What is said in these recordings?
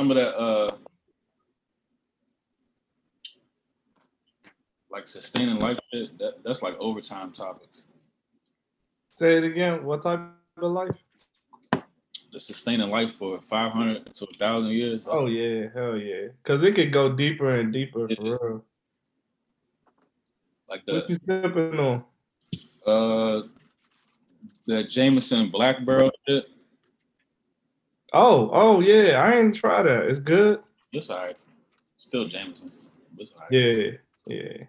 Some of that uh like sustaining life shit, that, that's like overtime topics. Say it again. What type of life? The sustaining life for five hundred to a thousand years. Oh yeah, hell yeah. Cause it could go deeper and deeper for real. like What the you sipping on? uh the Jameson Black Barrel shit. Oh, oh yeah. I ain't try that. It's good. It's alright. Still Jameson. It's alright. Yeah, yeah.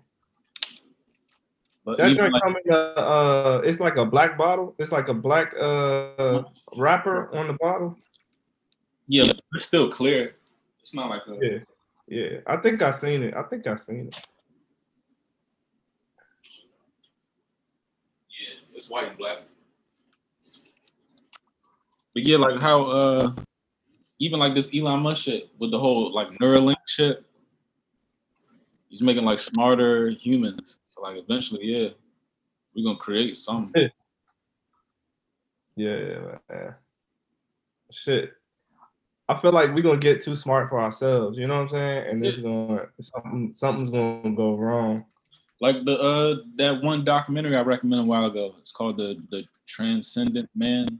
But That joint like, come in a, uh, it's like a black bottle. It's like a black uh wrapper on the bottle. yeah, it's still clear. It's not like a Yeah, yeah. I think I seen it. I think I seen it. Yeah, it's white and black. But yeah, like how uh even like this Elon Musk shit with the whole like Neuralink shit. He's making like smarter humans. So like eventually, yeah, we're gonna create something. Yeah, man. Shit. I feel like we're gonna get too smart for ourselves, you know what I'm saying? And it's gonna something something's gonna go wrong. Like the uh that one documentary I recommended a while ago. It's called the the Transcendent Man.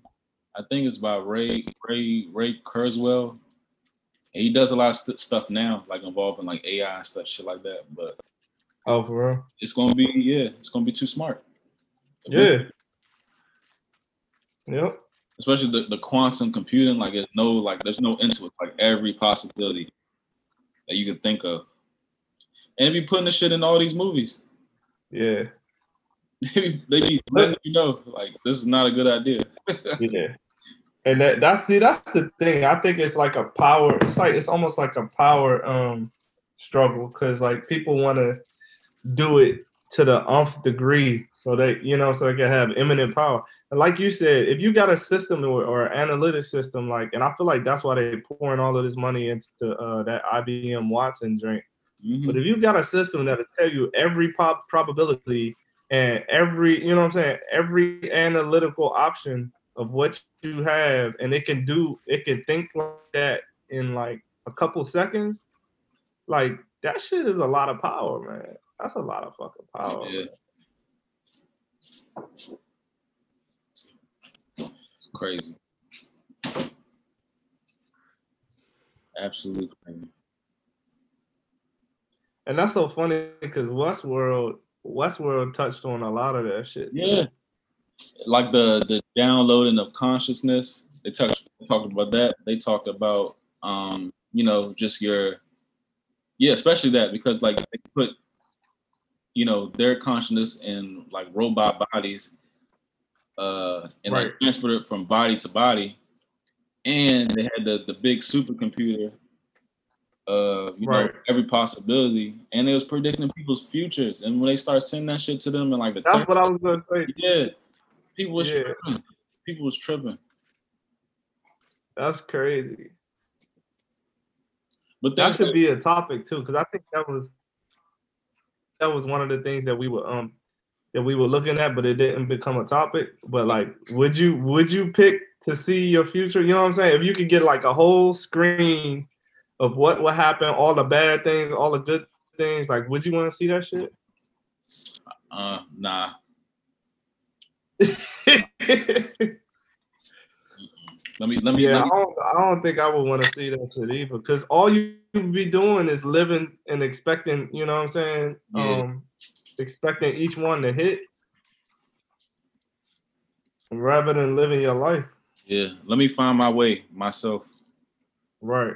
I think it's by Ray Ray Ray Kurzweil. And he does a lot of st- stuff now, like involving like AI and stuff, shit like that. But Oh, for real? it's gonna be yeah, it's gonna be too smart. Yeah. Yep. Especially the, the quantum computing, like there's no like there's no end to it, like every possibility that you can think of. And be putting the shit in all these movies. Yeah. They be, letting you know like this is not a good idea. Yeah. And that that's see that's the thing. I think it's like a power. It's like it's almost like a power um struggle because like people want to do it to the nth degree so they you know so they can have imminent power. And like you said, if you got a system or, or an analytic system like, and I feel like that's why they're pouring all of this money into uh, that IBM Watson drink. Mhm. But if you've got a system that'll tell you every pop probability and every, you know what I'm saying, every analytical option of what you have, and it can do, it can think like that in like a couple seconds, like that shit is a lot of power, man. That's a lot of fucking power. Yeah. It's crazy. Absolutely crazy. And that's so funny because Westworld, Westworld touched on a lot of that shit. too. Yeah. Like the the downloading of consciousness. They talked talked about that. They talked about um, you know, just your yeah, especially that because like they put you know their consciousness in like robot bodies uh and Right. transferred it from body to body and they had the the big supercomputer uh you Right. know every possibility and it was predicting people's futures and when they start sending that shit to them and like the That's what I was gonna say. yeah people was Yeah. tripping people was tripping That's crazy. but That should be a topic too, because I think that was that was one of the things that we were um that we were looking at, but it didn't become a topic. But like, would you would you pick to see your future? You know what I'm saying? If you could get like a whole screen of what will happen, all the bad things, all the good things, like, would you want to see that shit? uh nah let me let me, yeah, let I don't, I don't think I would want to see that shit either, because all you be doing is living and expecting. You know what I'm saying? Yeah. Um, expecting each one to hit, rather than living your life. yeah let me find my way myself Right.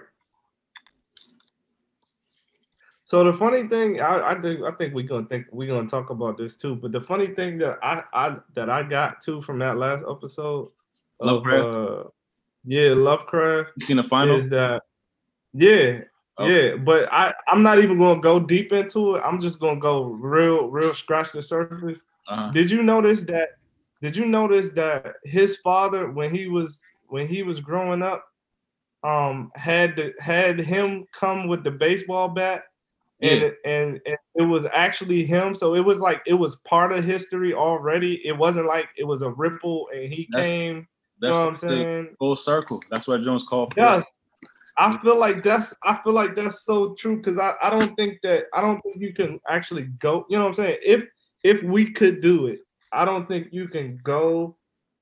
So the funny thing, I, I think I think we're gonna think we're gonna talk about this too. But the funny thing that I, I that I got too from that last episode of Lovecraft? uh, yeah, Lovecraft you seen the final is that yeah, Okay. yeah. But I I'm not even gonna go deep into it. I'm just gonna go real real scratch the surface. uh-huh. Did you notice that? Did you notice that his father, when he was when he was growing up, um, had to, had him come with the baseball bat, and, Yeah. and and it was actually him. So it was like it was part of history already. It wasn't like it was a ripple and he That's- came. You that's know what I'm saying? full circle that's what jones called for. Yes. I feel like that's I feel like that's so true because I, I don't think that I don't think you can actually go, you know what I'm saying? If if we could do it, I don't think you can go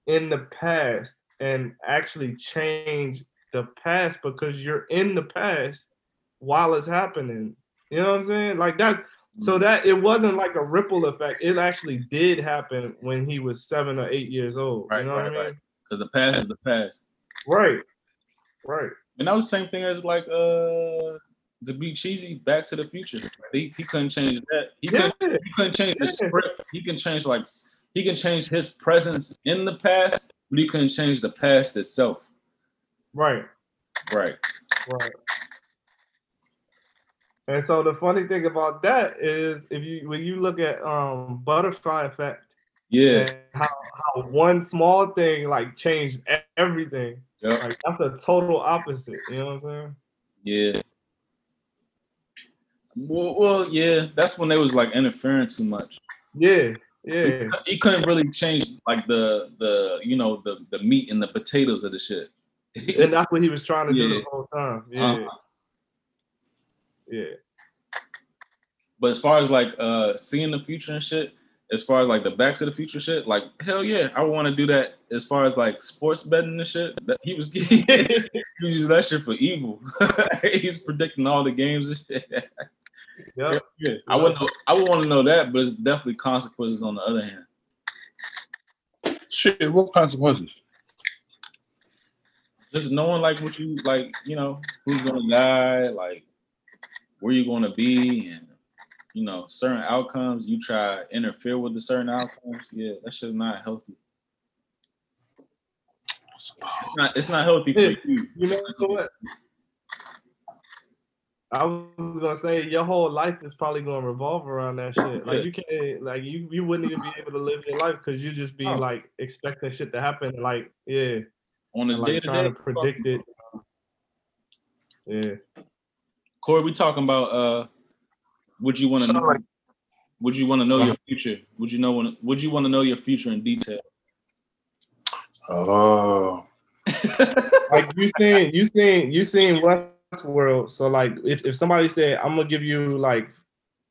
in the past and actually change the past because you're in the past while it's happening. You know what I'm saying? Like that. So Mm-hmm. that it wasn't like a ripple effect. It actually did happen when he was seven or eight years old. Right, you know right, what I mean? right. Because the past is the past. Right. Right. And that was the same thing as like uh to be cheesy, Back to the Future. He, he couldn't change that. He Yeah. couldn't, he couldn't change the Yeah. script. He can change like he can change his presence in the past, but he couldn't change the past itself. Right. Right. Right. And so the funny thing about that is if you when you look at um butterfly effect Yeah. how, how one small thing like changed everything. Yep. Like that's the total opposite. You know what I'm saying? Yeah. Well, well, yeah, that's when they was like interfering too much. Yeah, yeah. He couldn't really change like the the you know the the meat and the potatoes of the shit. And that's what he was trying to do the whole time. Yeah. Uh-huh. Yeah. But as far as like uh seeing the future and shit, as far as like the Back to the Future shit, like hell yeah, I want to do that. As far as like sports betting and shit, that he was he was using that shit for evil. he was predicting all the games and shit. Yep. Yeah, I would know, I would want to know that, but it's definitely consequences on the other hand. Shit, what consequences? Just knowing like what you like, you know, who's gonna die, like where you're gonna be, and you know, certain outcomes. You try to interfere with the certain outcomes. Yeah, that's just not healthy. It's not. It's not healthy for you. You know what? I was gonna say your whole life is probably gonna revolve around that shit. Like you can't, like you, you wouldn't even be able to live your life because you just be Oh. like expecting shit to happen. Like yeah, On the and day like to trying to predict it. Yeah. Corey, we talking about uh, would you want to know? would you want to know Uh-huh. your future? Would you know? When would you want to know your future in detail? Oh, Like you seen, you seen, you seen Westworld. So like, if if somebody said, "I'm gonna give you like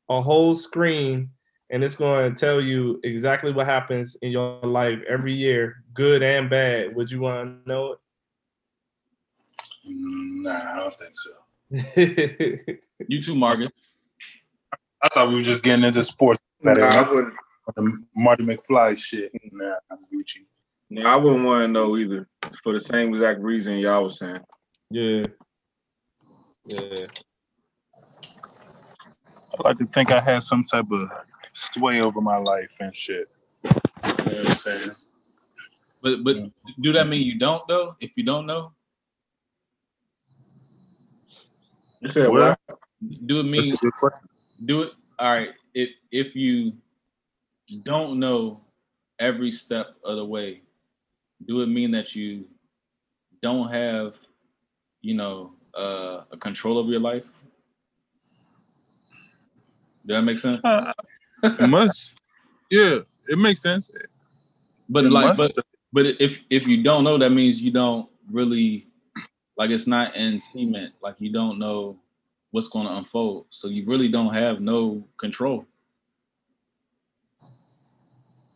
a whole screen," and it's going to tell you exactly what happens in your life every year, good and bad, would you want to know it? nah, I don't think so. It? You too, Margaret. I thought we were just getting into sports. Nah, I wouldn't. the Marty McFly shit. Nah, I'm Gucci. No, I wouldn't want to know either. For the same exact reason y'all was saying. yeah. Yeah. I like to think I had some type of sway over my life and shit. You know what I'm saying? But but Yeah. do that mean you don't though? If you don't know, You said What? what? do it mean That's a good question. do it? All right. If if you don't know every step of the way, do it mean that you don't have, you know, uh, a control over your life? Does that make sense? Uh, it must. Yeah, it makes sense. But It like, must. but but if if you don't know, that means you don't really like it's not in cement. Like you don't know what's going to unfold, so you really don't have no control.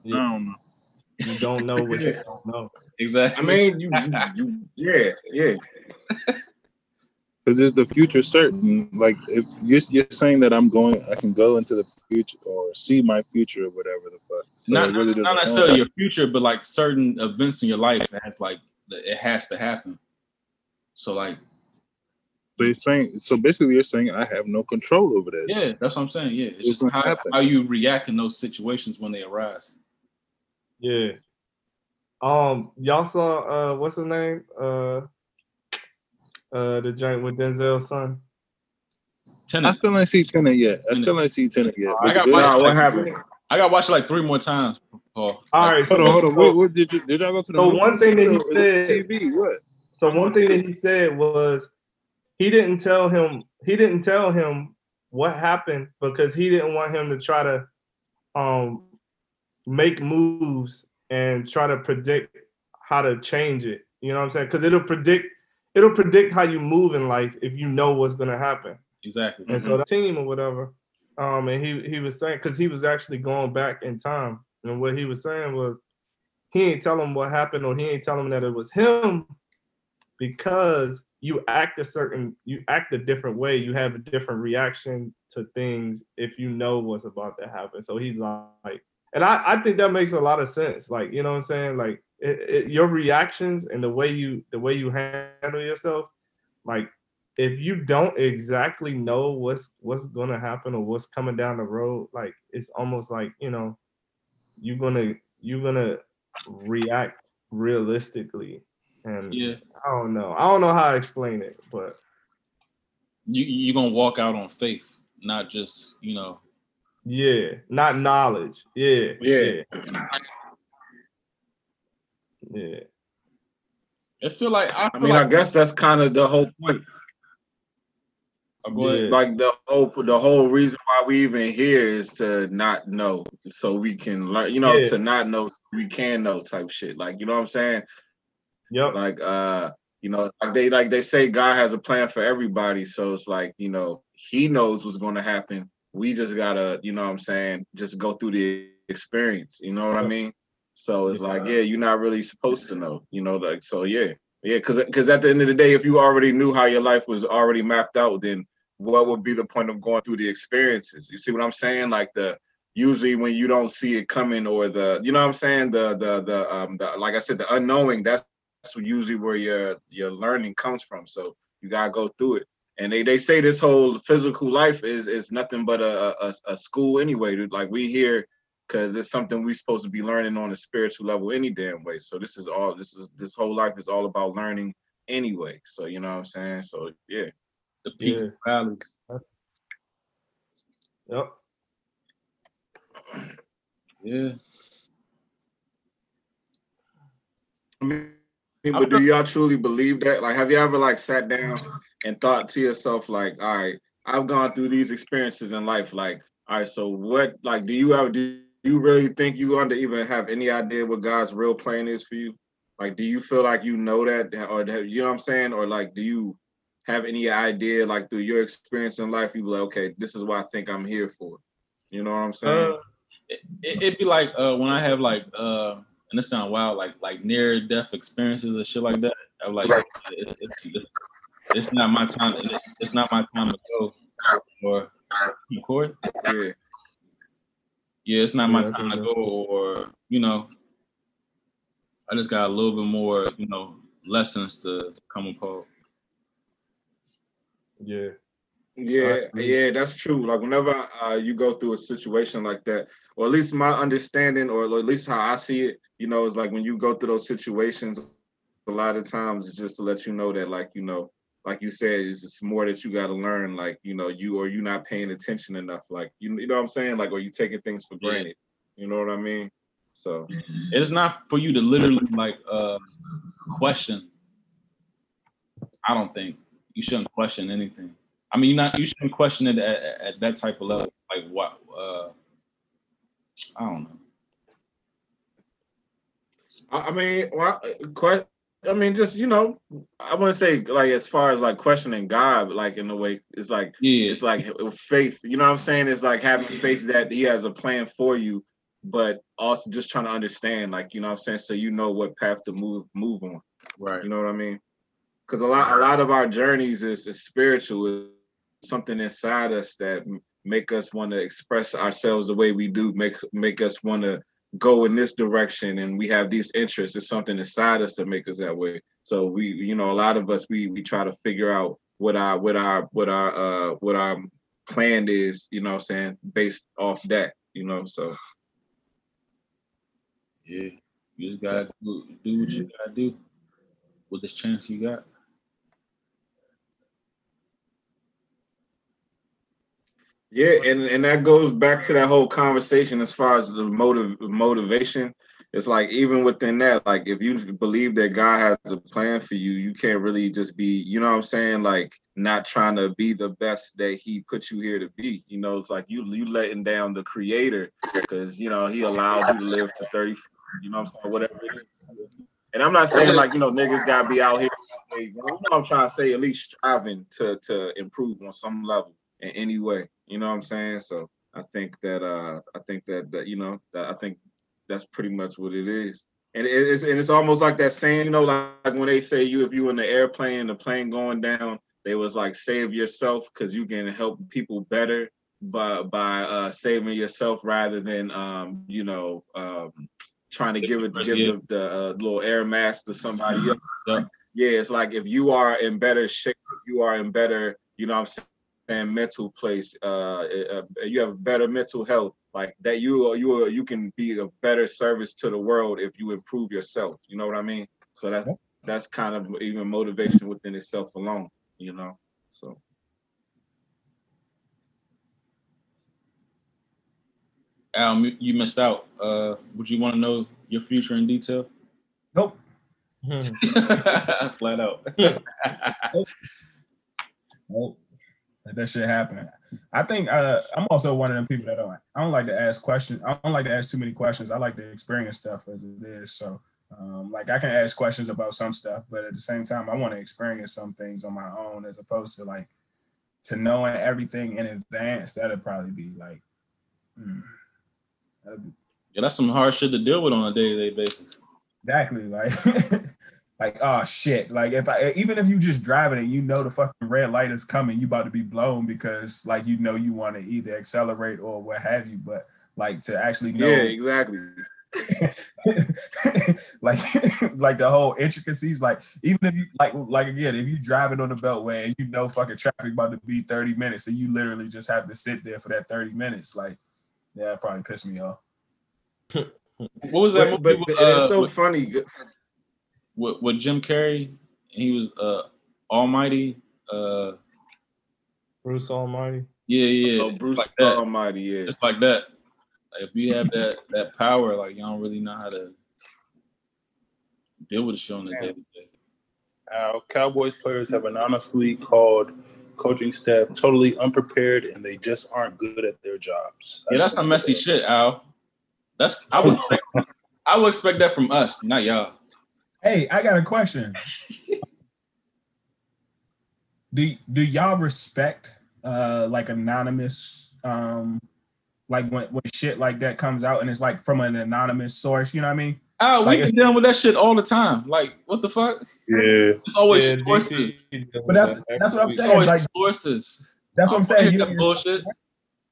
I don't know. You don't know what you don't know. Exactly. I mean, you, you, you yeah, yeah. Because is the future certain? Like, if you're, you're saying that I'm going, I can go into the future or see my future or whatever the fuck. So not, really not doesn't necessarily matter. your future, but like certain events in your life that has like it has to happen. So like, So you're saying, so basically, you're saying I have no control over this. yeah, that's what I'm saying. Yeah, it's It's just how, how you react in those situations when they arise. Yeah. Um, y'all saw uh what's his name? Uh uh the joint with Denzel's son. I Tenet. still ain't see Tenet yet. I still ain't see Tenet yet. I got good. my- Nah, what happened? I got to watch it like three more times. Paul. All right, so, Hold on, hold on. so- What, what did you did y'all go to the So one thing that he or it said- TV? What? So one thing that he said was he didn't tell him he didn't tell him what happened because he didn't want him to try to um make moves and try to predict how to change it. You know what I'm saying? Because it'll predict it'll predict how you move in life if you know what's gonna happen. Exactly. And so the team or whatever, um, and he he was saying because he was actually going back in time, and what he was saying was he ain't tell him what happened or he ain't tell him that it was him because you act a certain you act a different way you have a different reaction to things if you know what's about to happen. So he's like and i i think that makes a lot of sense. Like you know what i'm saying? Like it, it, your reactions and the way you the way you handle yourself like if you don't exactly know what's what's going to happen or what's coming down the road like it's almost like you know you're gonna you're gonna react realistically and yeah, I don't know. I don't know how to explain it, but you you're gonna walk out on faith, not just you know. yeah, not knowledge. Yeah, Yeah. yeah, yeah. I feel like I, I feel mean, I guess that's kind of the whole point. Oh, go ahead. Yeah. Like the whole the whole reason why we even here is to not know, so we can learn. You know, Yeah. to not know, so we can know, type shit. Like you know what I'm saying? Yep. Like uh, you know, like they like they say God has a plan for everybody. So it's like you know He knows what's going to happen. We just gotta, you know what I'm saying, just go through the experience. You know what I mean? So it's like, yeah, you're not really supposed to know. You know, like so, yeah. Yeah, because because at the end of the day, if you already knew how your life was already mapped out, then what would be the point of going through the experiences? You see what I'm saying? Like the usually when you don't see it coming, or the you know what I'm saying, the the the um the like I said, the unknowing. That's usually where your your learning comes from. So you gotta go through it. And they, they say this whole physical life is is nothing but a a, a school anyway. dude. Like we here because it's something we're supposed to be learning on a spiritual level any damn way. So this is all this is this whole life is all about learning anyway. So you know what I'm saying? So yeah. the peaks and valleys. Yep. Yeah. I mean, but do y'all truly believe that? Like, have you ever like sat down and thought to yourself, like, all right, I've gone through these experiences in life. Like, all right, so what? Like, do you ever do you really think you under even have any idea what God's real plan is for you? Like, do you feel like you know that, or that- you know what I'm saying, or like, do you have any idea, like through your experience in life, you be like, okay, this is what I think I'm here for. You know what I'm saying? Uh, It, it, it'd be like uh, when I have like, uh, and this sound wild, like like near death experiences or shit like that. I'm like, Right. it, it's, it's, it's not my time. It's, it's not my time to go. Or Corey? yeah. Yeah, it's not my Yeah, I time to go. Or you know, I just got a little bit more, you know, lessons to, to come upon. yeah. Yeah, agree. yeah, that's true. Like whenever uh, you go through a situation like that, or at least my understanding, or at least how I see it, you know, it's like when you go through those situations, a lot of times it's just to let you know that, like, you know, like you said, it's just more that you got to learn. Like, you know, you or you not paying attention enough. Like, you, you know what I'm saying? Like, or you taking things for granted. You know what I mean? So It's not for you to literally like uh question. I don't think you shouldn't question anything. I mean, you're not you shouldn't question it at, at- at that type of level. Like what? Uh, I don't know. I, mean, well, que- I mean, just you know, I wouldn't say like as far as like questioning God, like in a way, it's like Yeah, it's like faith you know what i'm saying? It's like having faith that he has a plan for you but also just trying to understand like you know what i'm saying? So you know what path to move move on. Right. you know what i mean? Because a lot a lot of our journeys is, is spiritual it's something inside us that make us want to express ourselves the way we do make make us want to go in this direction and we have these interests it's something inside us that make us that way so we you know a lot of us we we try to figure out what our what our what our uh what our plan is you know i'm saying based off that you know so Yeah, you just gotta do what you gotta do with this chance you got. Yeah, and and that goes back to that whole conversation as far as the motive motivation. It's like even within that, like if you believe that God has a plan for you, you can't really just be, you know what I'm saying, like not trying to be the best that he put you here to be. You know, it's like you you letting down the creator because you know he allowed you to live to 30, you know what I'm saying, whatever it is. And I'm not saying like you know niggas gotta be out here. You know I'm trying to say? At least striving to to improve on some level in any way. You know what I'm saying? So I think that uh I think that that you know that I think that's pretty much what it is. And it's and it's almost like that saying, you know, like, like when they say you if you in the airplane, the plane going down, they was like save yourself because you can help people better by by uh saving yourself rather than um you know um trying to give it give the, the uh, little air mask to somebody else. Yeah. Yeah, it's like if you are in better shape, if you are in better, you know what I'm saying, mental place, uh, uh you have better mental health, like that you are you are you can be a better service to the world if you improve yourself. You know what I mean? So that's that's kind of even motivation within itself alone, you know. So Al, you- you missed out. Uh, would you want to know your future in detail? Nope. Flat out. Nope. Let that shit happen. I think uh, I'm also one of them people that don't. I don't like to ask questions. I don't like to ask too many questions. I like to experience stuff as it is. So, um, like I can ask questions about some stuff, but at the same time, I want to experience some things on my own, as opposed to like to knowing everything in advance. That'd probably be like, hmm. That'd be- Yeah, that's some hard shit to deal with on a day-to-day basis. Exactly. Like, like oh shit. Like if I even if you just driving and you know the fucking red light is coming, you about to be blown because like you know you want to either accelerate or what have you. But like to actually know, yeah, exactly. like like the whole intricacies. Like even if you like like again, if you driving on the beltway and you know fucking traffic about to be thirty minutes and you literally just have to sit there for that thirty minutes, like yeah, it probably piss me off. What was that But, but, movie but with, uh, it's so with, funny. With, with Jim Carrey? He was uh Almighty. Uh, Bruce Almighty. yeah, yeah. Oh, Bruce like that. Almighty, yeah. It's like that. Like, if you have that that power, like you don't really know how to deal with the show on the day to day. Our Cowboys players have anonymously called coaching staff totally unprepared and they just aren't good at their jobs. Yeah, that's some messy shit, Al. That's I would expect, I would expect that from us, not y'all. Hey, I got a question. do do y'all respect uh like anonymous um like when, when shit like that comes out and it's like from an anonymous source, you know what I mean? Al, Like, we it's- been dealing with that shit all the time. Like, what the fuck? Yeah. It's always Yeah, sources. DC But that's that's what I'm saying. always Like sources. that's what I'm I saying. You that don't bullshit.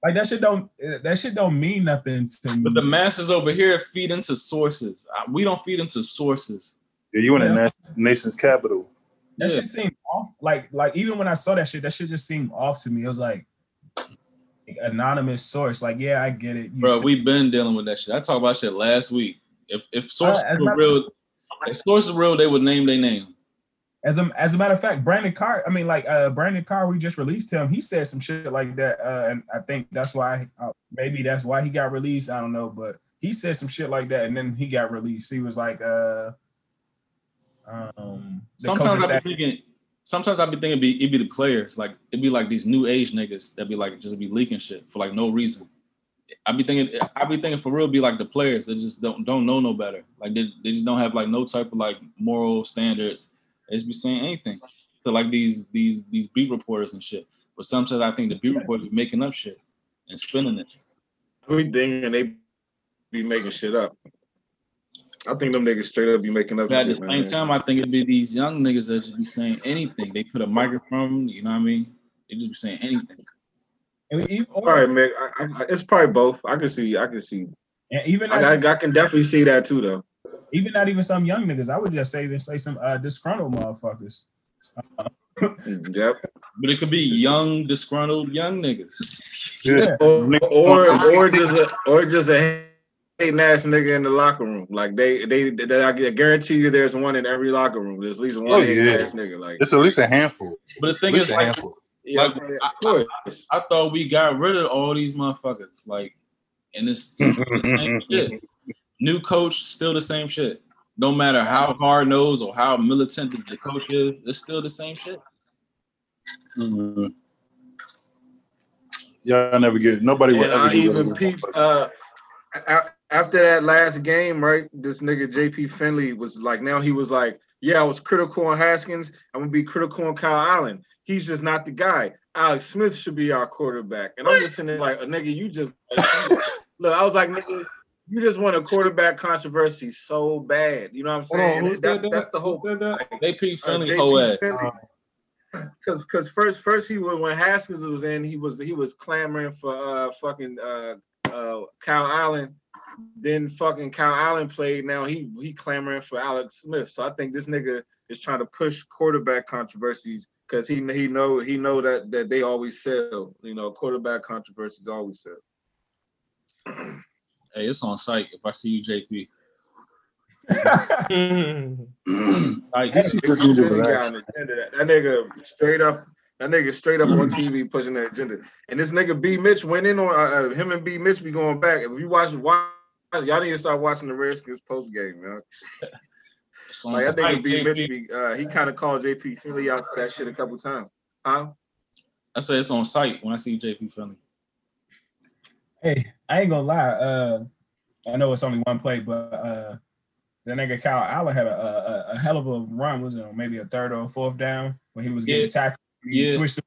like that shit don't that shit don't mean nothing to me. But the masses over here feed into sources. Uh, We don't feed into sources. Yeah, you in the Yeah. na- nation's capital. That Yeah. shit seemed off. Like, like even when I saw that shit, that shit just seemed off to me. It was like anonymous source. Like, yeah, I get it. You Bro, we've been dealing with that shit. I talked about shit last week. If if sources Uh, were my- real, if sources were real, they would name their name. as a as a matter of fact, Brandon Carr. I mean, like uh Brandon Carr, we just released him. He said some shit like that, uh, and I think that's why uh, maybe that's why he got released. I don't know, but he said some shit like that, and then he got released. He was like, uh, um, the Sometimes I staff- be thinking. Sometimes I be thinking it'd be it'd be the players. Like it'd be like these new age niggas that'd be like just be leaking shit for like no reason. I be thinking I be thinking for real be like the players that just don't don't know no better. Like they, they just don't have like no type of like moral standards. They just be saying anything to like these these these beat reporters and shit. But sometimes I think the beat reporters be making up shit and spinning it. Everything and they be making shit up. I think them niggas straight up be making up But at shit, the same man. time, I think it'd be these young niggas that just be saying anything. They put a microphone, you know what I mean? They just be saying anything. and even, All right, Mick. I, I, it's probably both. I can see. I can see. and even I, I, I can definitely see that too, though. even not even some young niggas. I would just say this, say some uh disgruntled motherfuckers. Yep. But it could be young, disgruntled young niggas. Yeah. Or or, or just a or just a hating ass nigga in the locker room. Like they they, they I guarantee you, there's one in every locker room. There's at least one Oh, hating yeah. ass nigga. Like It's at least a handful. But the thing is, like, handful. yeah, like, of I- course. I thought we got rid of all these motherfuckers. Like, and it's the same shit. New coach, still the same shit. No matter how hard nosed or how militant the- the coach is, it's still the same shit. Mhm. Y'all never get nobody will ever I get even this peep uh, a- after that last game, right? This nigga JP Finley was like, now he was like, yeah, I was critical on Haskins. I'm gonna be critical on Kyle Allen. He's just not the guy. Alex Smith should be our quarterback. And I'm just sitting there like, a nigga, you just look. I was like, nigga, you just want a quarterback controversy so bad. You know what I'm Hold on, saying? who that's said that's the whole said that? JP uh, Finley, JP co-ed. Finley. Cause, cause first, first he was when Haskins was in, he was he was clamoring for uh fucking uh uh Kyle Allen. Then fucking Kyle Allen played. Now he he clamoring for Alex Smith. So I think this nigga is trying to push quarterback controversies because he he know he know that that they always sell. You know, quarterback controversies always sell. Hey, it's on site. If I see you, JP. Like, Just need to relax. got an agenda. That, that nigga straight up, that nigga straight up on TV pushing that agenda. And this nigga B Mitch went in on uh, uh, him and B Mitch be going back. If you watch, watch y'all need to start watching the Redskins post game, man. it's Like I site, think B Mitch JP. be, uh, he kind of called JP Finley out for that shit a couple times. Huh? I said it's on site when I see JP Finley. Hey, I ain't gonna lie. Uh, I know it's only one play, but uh, that nigga Kyle Allen had a, a, a hell of a run. Was it maybe a third or a fourth down when he was getting Yeah. tackled? He Yeah. switched. The ball.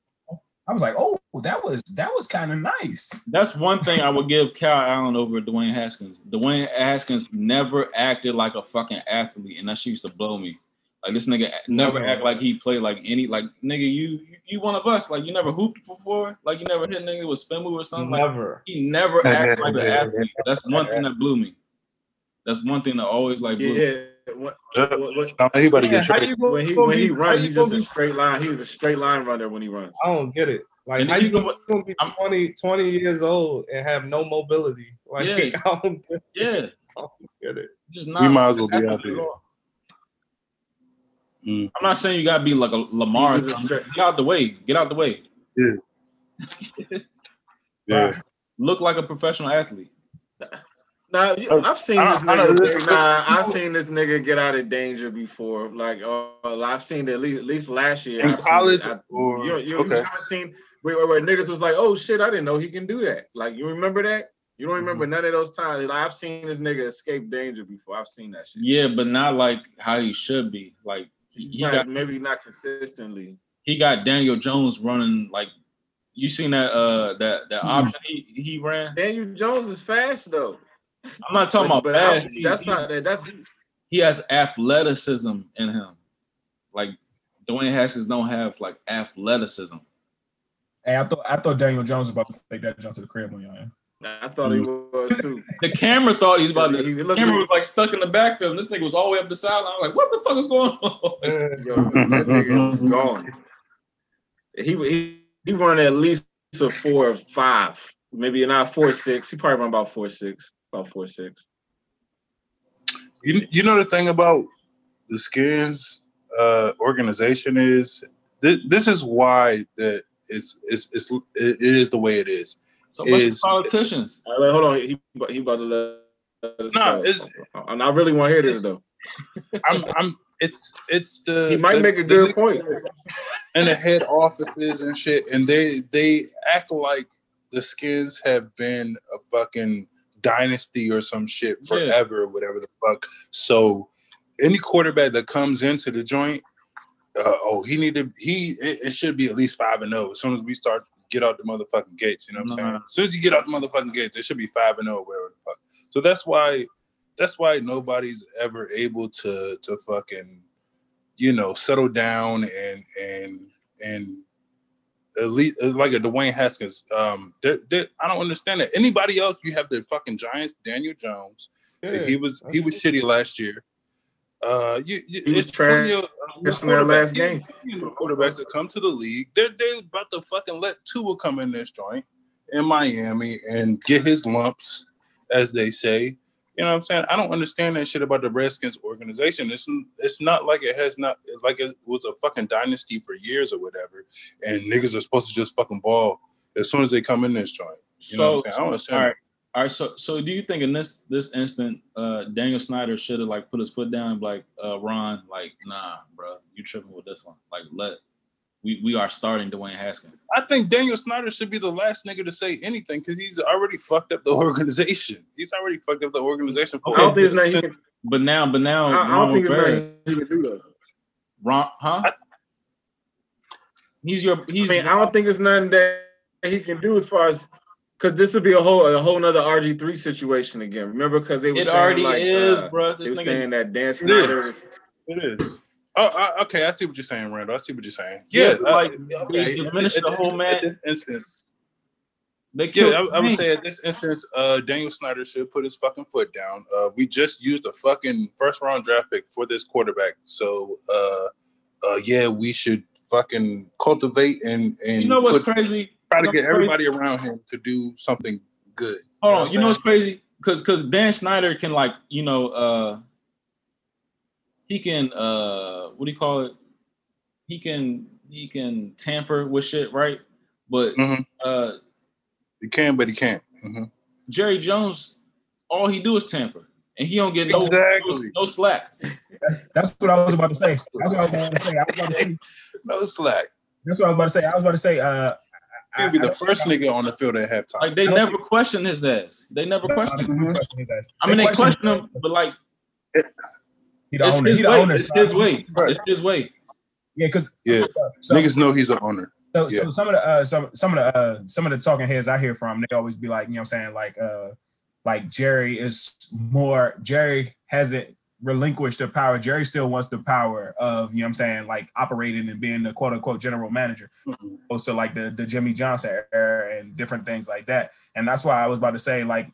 I was like, oh, that was that was kind of nice. That's one thing I would give Kyle Allen over Dwayne Haskins. Dwayne Haskins never acted like a fucking athlete, and that shit used to blow me. Like this nigga never Never. act like he played like any like nigga. You you one of us. Like you never hooped before. Like you never hit a nigga with spin move or something. Like Never. he never acted like an athlete. That's one thing that blew me. That's one thing that always like blew me. Yeah. What, what, what, Sound he Yeah, get how traded. you gonna- when he when he be- runs, he's gonna just a straight line. He's a straight line runner when he runs. I don't get it. Like And how you you gonna, gonna be I'm- 20, 20 years old and have no mobility? Like Yeah. I don't get yeah. It. I don't get it. Just not, we might as well be out there. Mm. I'm not saying you gotta be like a Lamar. He just a straight- Get out the way. Get out the way. Yeah. Yeah. Look like a professional athlete. Nah, you- Uh, I've seen this nigga. nah, I've seen this nigga get out of danger before. Like, uh, I've seen it at least, at least last year. In I've seen college I- or you, you, you haven't seen where, where, where niggas was like, "Oh shit, I didn't know he can do that." Like, you remember that? You don't remember Mm-hmm. none of those times. Like, I've seen this nigga escape danger before. I've seen that shit. Yeah, but not like how he should be. Like he, he Not- got maybe not consistently. he got Daniel Jones running like you seen that uh that that Hmm. option he, he ran. Daniel Jones is fast though. I'm not talking about But- but I- fast. He- that's he- not that. That's he has athleticism in him. Like Dwayne Haskins don't have like athleticism. Hey, I thought I thought Daniel Jones was about to take that jump to the crib on y'all. I thought he was too. The camera thought he's about to. He- he The camera like- was like stuck in the backfield. And this nigga was all the way up the sideline. I'm like, what the fuck is going on? Yo, that nigga is gone. He he he run at least a four or five, maybe not four six. He probably run about four six, about four six. You, you know the thing about the skins uh, organization is this, this is why that it's, it's it's it is the way it is. So bunch of Is- politicians. All right, hold on, he he about to let. let us No, go. it's- and I really want to hear this though. I'm I'm it's it's the He might the- make a good point. and the head offices and shit, and they they act like the skins have been a fucking dynasty or some shit Yeah. forever, whatever the fuck. So any quarterback that comes into the joint, uh, oh, he need to he it, it should be at least five and zero as soon as we start get out the motherfucking gates. You know what I'm saying? As soon as you get out the motherfucking gates, it should be five and zero, whatever the fuck. So that's why that's why nobody's ever able to to fucking you know settle down and and and elite like a Dwayne Haskins. Um, they're, they're, I don't understand that. Anybody else? You have the fucking Giants, Daniel Jones. Yeah. he was he was shitty last year. Uh, you, you He was it's plenty trash of, uh, just in that last game. you know, quarterbacks that come to the league. They're they're about to fucking let Tua come in this joint in Miami and get his lumps, as they say. You know what I'm saying? I don't understand that shit about the Redskins organization. It's it's not like it has not like it was a fucking dynasty for years or whatever, and niggas are supposed to just fucking ball as soon as they come in this joint. You know what I'm saying? I don't understand. All right. All right. So so do you think in this this instant, uh Daniel Snyder should have like put his foot down and be like, uh Ron, like, nah, bro, you tripping with this one. Like let we, we are starting Dwayne Haskins. I think Daniel Snyder should be the last nigga to say anything because he's already fucked up the organization. He's already fucked up the organization for I don't think it's nothing. He can, But now, but now, I, I don't Ron think it's Rivera- nothing he can do though. Ron, huh? He's your I he's mean, I don't think it's nothing that he can do as far as because this would be a whole a whole nother RG three situation again. Remember, because they were it saying already like is, uh, bro. they were nigga saying that Dan Snyder. is. It is. Oh, I, okay. I see what you're saying, Randall. I see what you're saying. Yeah, Yeah, like, uh, they diminished the whole man- instance, they yeah. I, I would say at this instance, uh, Daniel Snyder should put his fucking foot down. Uh, we just used a fucking first round draft pick for this quarterback, so uh, uh, yeah, we should fucking cultivate and and You know what's put- crazy? try to get crazy? everybody around him to do something good. Hold know on, what you know what's crazy? Because because Dan Snyder can like you know uh he can uh what do you call it? He can he can tamper with shit, right? But Mhm. uh He can, but he can't. Mhm. Jerry Jones, all he do is tamper, and he don't get no Exactly. no slack. That's what I was about to say. That's what I was about to say. I was about to say. No slack. That's what I was about to say. I was about to say. Uh, He'll be the first nigga on the field at halftime. Like they never question his ass. They never question. him. his ass. I mean, they question question him, but like He the it's owner. his He the way. owner. It's his way. Right. It's his way. Yeah, because Yeah. so, Niggas know he's an owner. So, Yeah. so some of the uh, some some of the uh, some of the talking heads I hear from, they always be like, you know, what I'm saying like uh, like Jerry is more. Jerry hasn't relinquished the power. Jerry still wants the power of you know, what I'm saying like operating and being the quote unquote general manager. Also like the the Jimmy Johnson era and different things like that. And that's why I was about to say like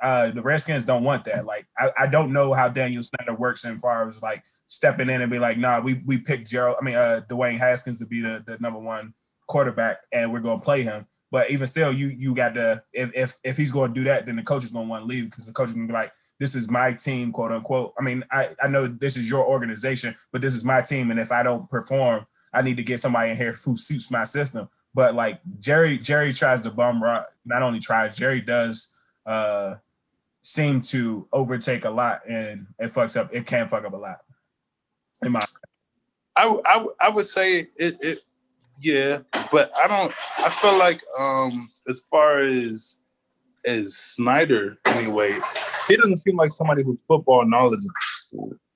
uh, the Redskins don't want that. Like I, I don't know how Daniel Snyder works in far as like stepping in and be like, nah, we we picked Gerald. I mean, uh, Dwayne Haskins to be the the number one quarterback and we're going to play him. But even still, you you got to if if if he's going to do that, then the coach is going to want to leave because the coach is going to be like, this is my team, quote unquote. I mean, I I know this is your organization, but this is my team, and if I don't perform, I need to get somebody in here who suits my system. But like Jerry, Jerry tries to bum rock. Not only tries, Jerry does uh seem to overtake a lot, and it fucks up. It can fuck up a lot. In my I, I, I would say it, it yeah, but I don't I feel like um as far as as Snyder anyway, he doesn't seem like somebody who's football knowledgeable.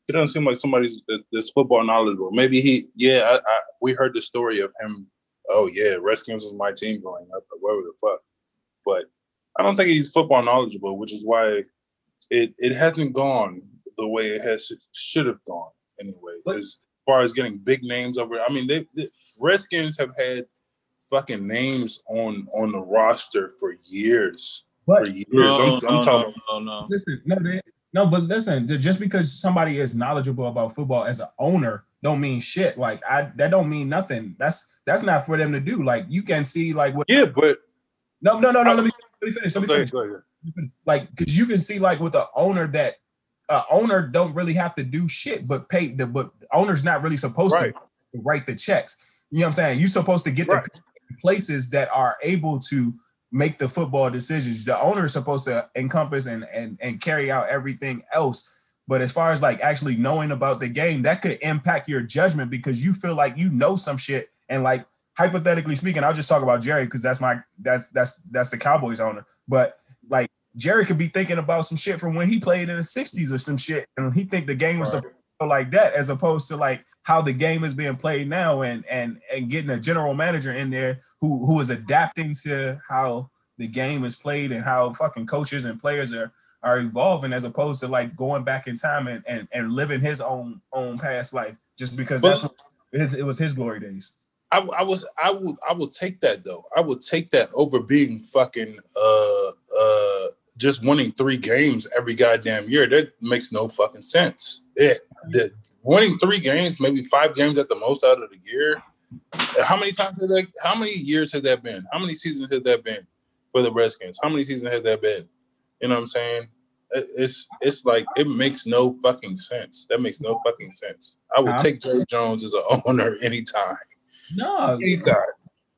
He doesn't seem like somebody that- that's football knowledgeable. Maybe he yeah, I, I we heard the story of him, oh yeah, Redskins was my team growing up, or whatever the fuck. But I don't think he's football knowledgeable, which is why it it hasn't gone the way it has should have gone anyway. As far as getting big names over, I mean, they, the Redskins have had fucking names on on the roster for years. For But years, No, I'm, no, I'm talking. no, no, no. listen, no, they, no, but listen, just because somebody is knowledgeable about football as an owner, don't mean shit. Like I, that don't mean nothing. That's that's not for them to do. Like you can see, like what? Yeah, but No, no, no, no. Let me let me finish. Let me go finish. ahead, go ahead. like because you can see like with the owner that uh owner don't really have to do shit but pay the but owner's not really supposed Right. to write the checks you know what i'm saying you're supposed to get Right. the places that are able to make the football decisions. The owner is supposed to encompass and and and carry out everything else. But as far as like actually knowing about the game that could impact your judgment because you feel like you know some shit. And like hypothetically speaking i'll just talk about jerry because that's my that's that's that's the cowboys owner. But like Jerry could be thinking about some shit from when he played in the 60s or some shit, and he think the game was Right. like that, as opposed to like how the game is being played now, and and and getting a general manager in there who who is adapting to how the game is played and how fucking coaches and players are are evolving, as opposed to like going back in time and and, and living his own own past life just because But- that's what his, it was his glory days. I, I was I would I would take that though. I would take that over being fucking uh uh just winning three games every goddamn year. That makes no fucking sense. Yeah, the winning three games, maybe five games at the most out of the year. How many times has that? How many years has that been? How many seasons has that been for the Redskins? How many seasons has that been? You know what I'm saying? It's it's like it makes no fucking sense. That makes no fucking sense. I would take Jerry Jones as an owner anytime. No, Anytime.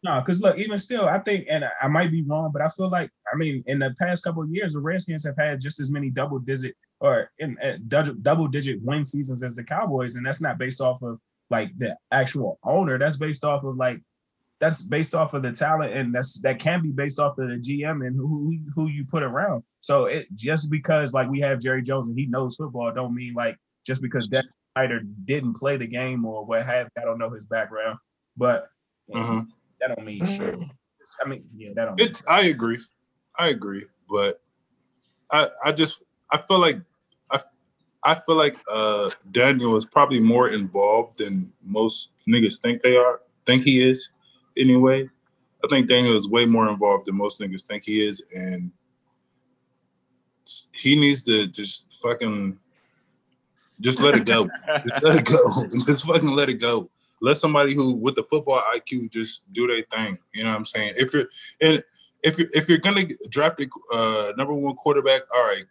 No, because look, even still, I think, and I- I might be wrong, but I feel like, I mean, in the past couple of years, the Redskins have had just as many double digit or in uh, double double digit win seasons as the Cowboys, and that's not based off of like the actual owner. That's based off of like that's based off of the talent, and that's that can be based off of the GM and who who, who you put around. So it just because like we have Jerry Jones and he knows football, don't mean like just because that Snyder didn't play the game or what have I don't know his background, but Uh-huh. that don't mean shit. I mean, yeah, that don't. It, I agree. I agree, but I I just I feel like I I feel like uh Daniel is probably more involved than most niggas think they are. Think he is, anyway. I think Daniel is way more involved than most niggas think he is, and he needs to just fucking just let it go. just let it go. Just fucking let it go. Let somebody who with the football IQ just do their thing. You know what I'm saying? If you're and if you're if you're gonna draft a uh, number one quarterback, all right,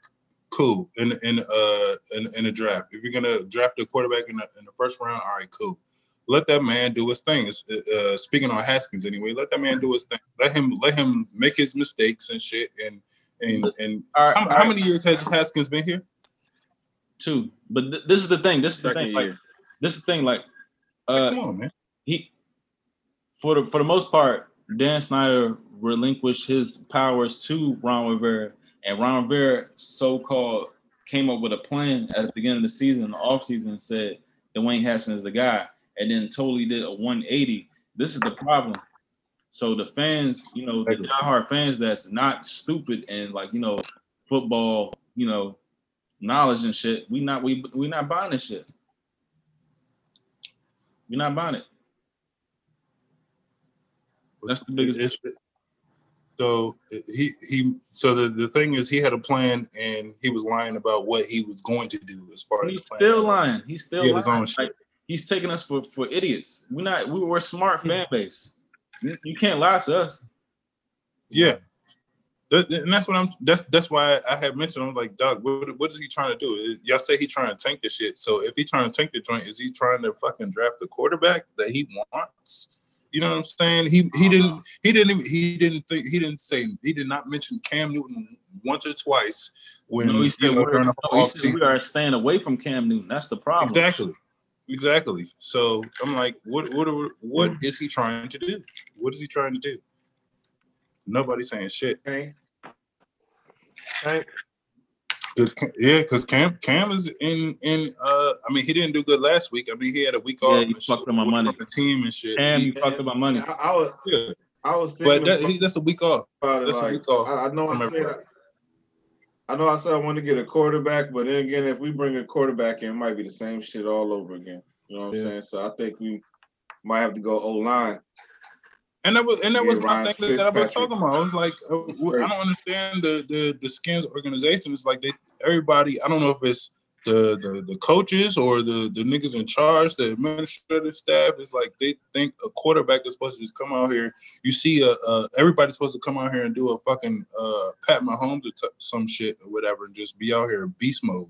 cool. In in uh in, in a draft, if you're gonna draft a quarterback in the, in the first round, all right, cool. Let that man do his thing. Uh, speaking on Haskins, anyway, let that man do his thing. Let him let him make his mistakes and shit. And and and All right, how, all how right, many years has Haskins been here? two. But th- this is the thing. This is the Second thing. Like, this is the thing. Like, Come uh, on, man. he for the for the most part, Dan Snyder relinquished his powers to Ron Rivera, and Ron Rivera so-called came up with a plan at the beginning of the season, the offseason, and said Dwayne Haskins is the guy, and then totally did a 180. This is the problem. So the fans, you know, the diehard fans that's not stupid and like, you know, football, you know, knowledge and shit, we not we we not buying this shit. We're not buying it. That's the biggest It's- So he he so the, the thing is he had a plan and he was lying about what he was going to do as far as He's the plan. still lying. He's still He had his lying. own shit. Like, he's taking us for, for idiots. We're not. We were a smart Hmm. fan base. You, you can't lie to us. Yeah. That- and that's what I'm. That's that's why I had mentioned. I'm like, Doc, what, what is he trying to do? Y'all say he trying to tank the shit. So if he trying to tank the joint, is he trying to fucking draft the quarterback that he wants? You know what I'm saying? He he didn't uh-huh. he didn't even, he didn't think he didn't say he did not mention Cam Newton once or twice when No, he said, you know, we're, no, he said we are staying away from Cam Newton. That's the problem. Exactly. Exactly. So I'm like, what what are- what mm. is he trying to do? What is he trying to do? Nobody's saying shit. Okay. Right? Cause, yeah, because Cam Cam is in in uh I mean he didn't do good last week. I mean he had a week Yeah, off you and fucked up my money. the team and shit. Cam, He- you fucked up my money. I, I was yeah. I was But that, he, that's a week off. about it That's a week off I, I know I from said. I know I said I want to get a quarterback, but then again, if we bring a quarterback in, it might be the same shit all over again. You know what I'm saying? So I think we might have to go O line. And that was and that Yeah, was my Ryan thing that I was talking about. I was like, I don't understand the the the skins organization. It's like they everybody. I don't know if it's the the, the coaches or the the niggas in charge, the administrative staff. It's like they think a quarterback is supposed to just come out here. You see, a, uh everybody's supposed to come out here and do a fucking uh, Pat Mahomes or t- some shit or whatever, and just be out here in beast mode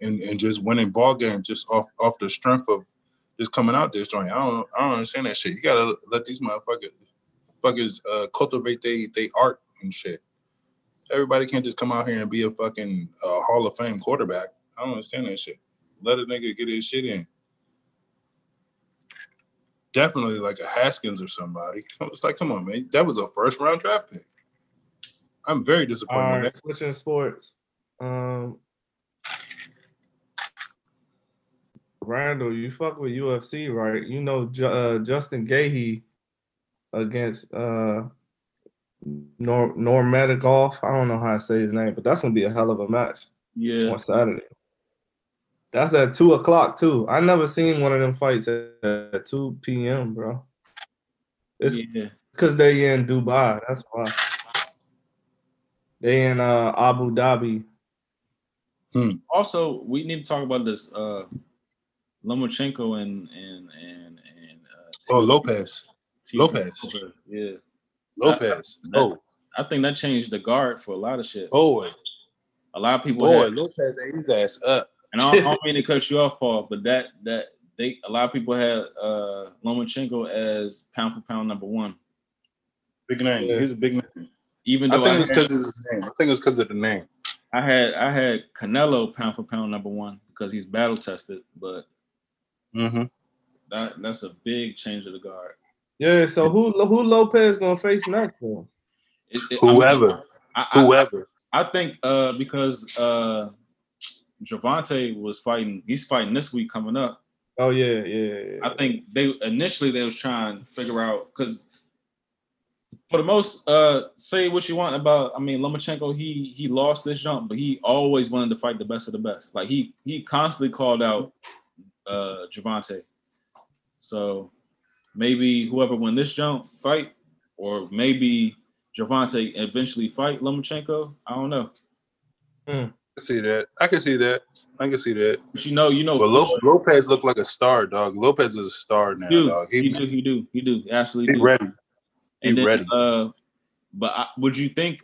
and and just winning ball games just off off the strength of just coming out this joint. I don't I don't understand that shit. You gotta let these motherfuckers fuckers uh, cultivate they they art and shit. Everybody can't just come out here and be a fucking uh, Hall of Fame quarterback. I don't understand that shit. Let a nigga get his shit in. Definitely like a Haskins or somebody. It's like, come on, man. That was a first round draft pick. I'm very disappointed. in right, switching sports. Um, Randall, you fuck with UFC, right? You know Ju- uh, Justin Gaethje against uh, Nor. I don't know how to say his name, but that's gonna be a hell of a match Yeah. on Saturday. That's at two o'clock too. I never seen one of them fights at, at two p.m., bro. It's yeah. because they in Dubai. That's why. They in uh, Abu Dhabi. Also, we need to talk about this uh Lomachenko and and and and uh, Oh, Lopez. T- Lopez. Yeah. Lopez. that- Oh, I think that changed the guard for a lot of shit. boy. A lot of people Boy, had, Lopez ate his ass up. and I don't, I don't mean to cut you off, Paul, but that that they a lot of people had uh Lomachenko as pound for pound number one. Big name. Yeah. He's a big name. Even I though think I, it's had, because of his name. I think it's because of the name. I had I had Canelo pound for pound number one because he's battle tested, but Mm-hmm. That that's a big change of the guard. Yeah. So who who Lopez gonna face next? Then? It- it- I mean, Whoever, I, I, whoever. I think uh, because uh, Gervonta was fighting, he's fighting this week coming up. Oh yeah, yeah. yeah. I think they initially they was trying to figure out because for the most uh say what you want about I mean Lomachenko he he lost this jump but he always wanted to fight the best of the best like he he constantly called out uh Gervonta so maybe whoever win this jump fight or maybe Gervonta eventually fight Lomachenko I don't know I see that. I can see that. I can see that. but you know you know But Lo- Lopez looked like a star, dog. Lopez is a star now, you do, dog. you He, do you do you do absolutely he do. ready. He And then, ready. uh, but I, would you think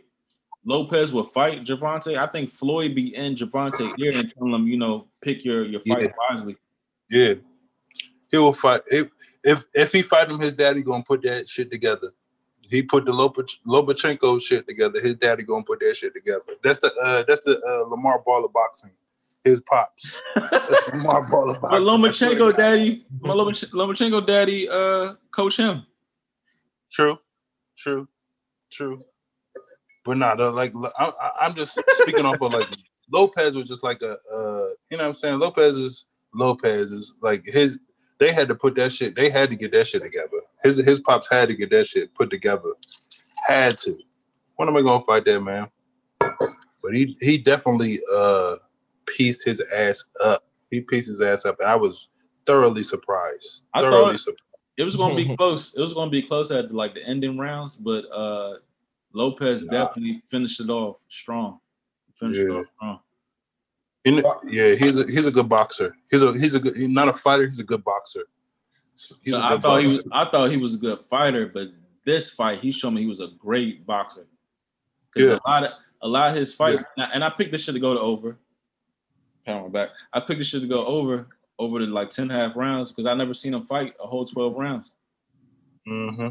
Lopez would fight Gervonta? I think Floyd be in Gervonta ear and tell him, you know, pick your your fight Yeah. wisely. Yeah, he will fight. If if if he fight him, his daddy gonna put that shit together. He put the Lopach- Lomachenko shit together. His daddy gonna put that shit together. That's the uh that's the uh, LaVar Ball of boxing. His pops. That's LaVar Ball of But boxing. I Lomachenko daddy, my Lomach- Lomachenko daddy, uh, coach him. True, true, true. But nah, like I, I- I'm just speaking off of like Lopez was just like a, uh, you know what I'm saying. Lopez is Lopez is like his. They had to put that shit. They had to get that shit together. His his pops had to get that shit put together. Had to. When am I gonna fight that man? But he he definitely uh pieced his ass up. He pieced his ass up, and I was thoroughly surprised. I thoroughly thought- surprised. It was gonna be close. It was gonna be close at like the ending rounds, but uh Lopez Nah. definitely finished it off strong. Finished it off strong. In- yeah, he's a he's a good boxer. He's a he's a good he's not a fighter. He's a good boxer. He's So I thought he was. I thought he was a good fighter, but this fight he showed me he was a great boxer. Because Yeah. a lot of a lot of his fights, and I- and I picked this shit to go to over. Pat my back. I picked this shit to go over over to like 10 half rounds because I never seen him fight a whole 12 rounds. Mm-hmm.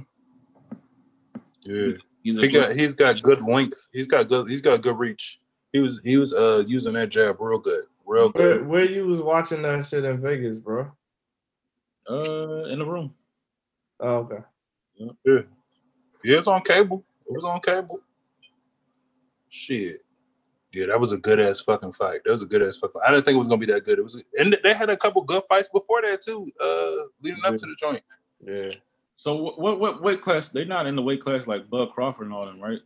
Yeah, He's a he got he's got good length. He's got good he's got good reach. He was he was uh using that jab real good, real Where, good. where you was watching that shit in Vegas, bro? uh in the room. Oh, okay. Yeah, yeah, it's on cable. It was on cable. Shit. Yeah, that was a good ass fucking fight. That was a good ass fucking. I didn't think it was gonna be that good. It was, and they had a couple good fights before that too. Uh, leading up to the joint. Yeah. So what, what what weight class? They're not in the weight class like Bud Crawford and all them, right?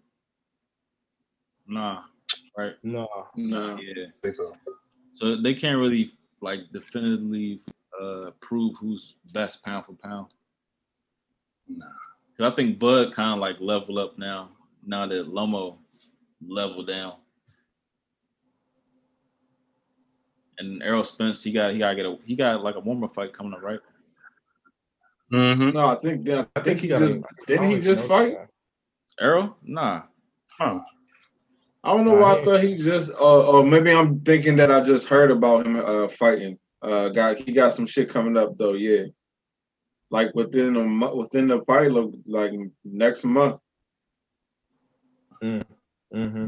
Nah, right? No. No. Yeah. I think so. So they can't really like definitively uh prove who's best pound for pound. Nah. 'Cause I think Bud kind of like level up now. Now that Loma level down. And Errol Spence, he got he got to get a he got like a warm up fight coming up, right? Mm-hmm. No, I think that I think he got just didn't he just fight? Errol? Nah. Huh. I don't know why I thought he just uh or maybe I'm thinking that I just heard about him uh fighting. Uh got he got some shit coming up though, yeah. Like within a month within the fight look like next month. Mm-hmm.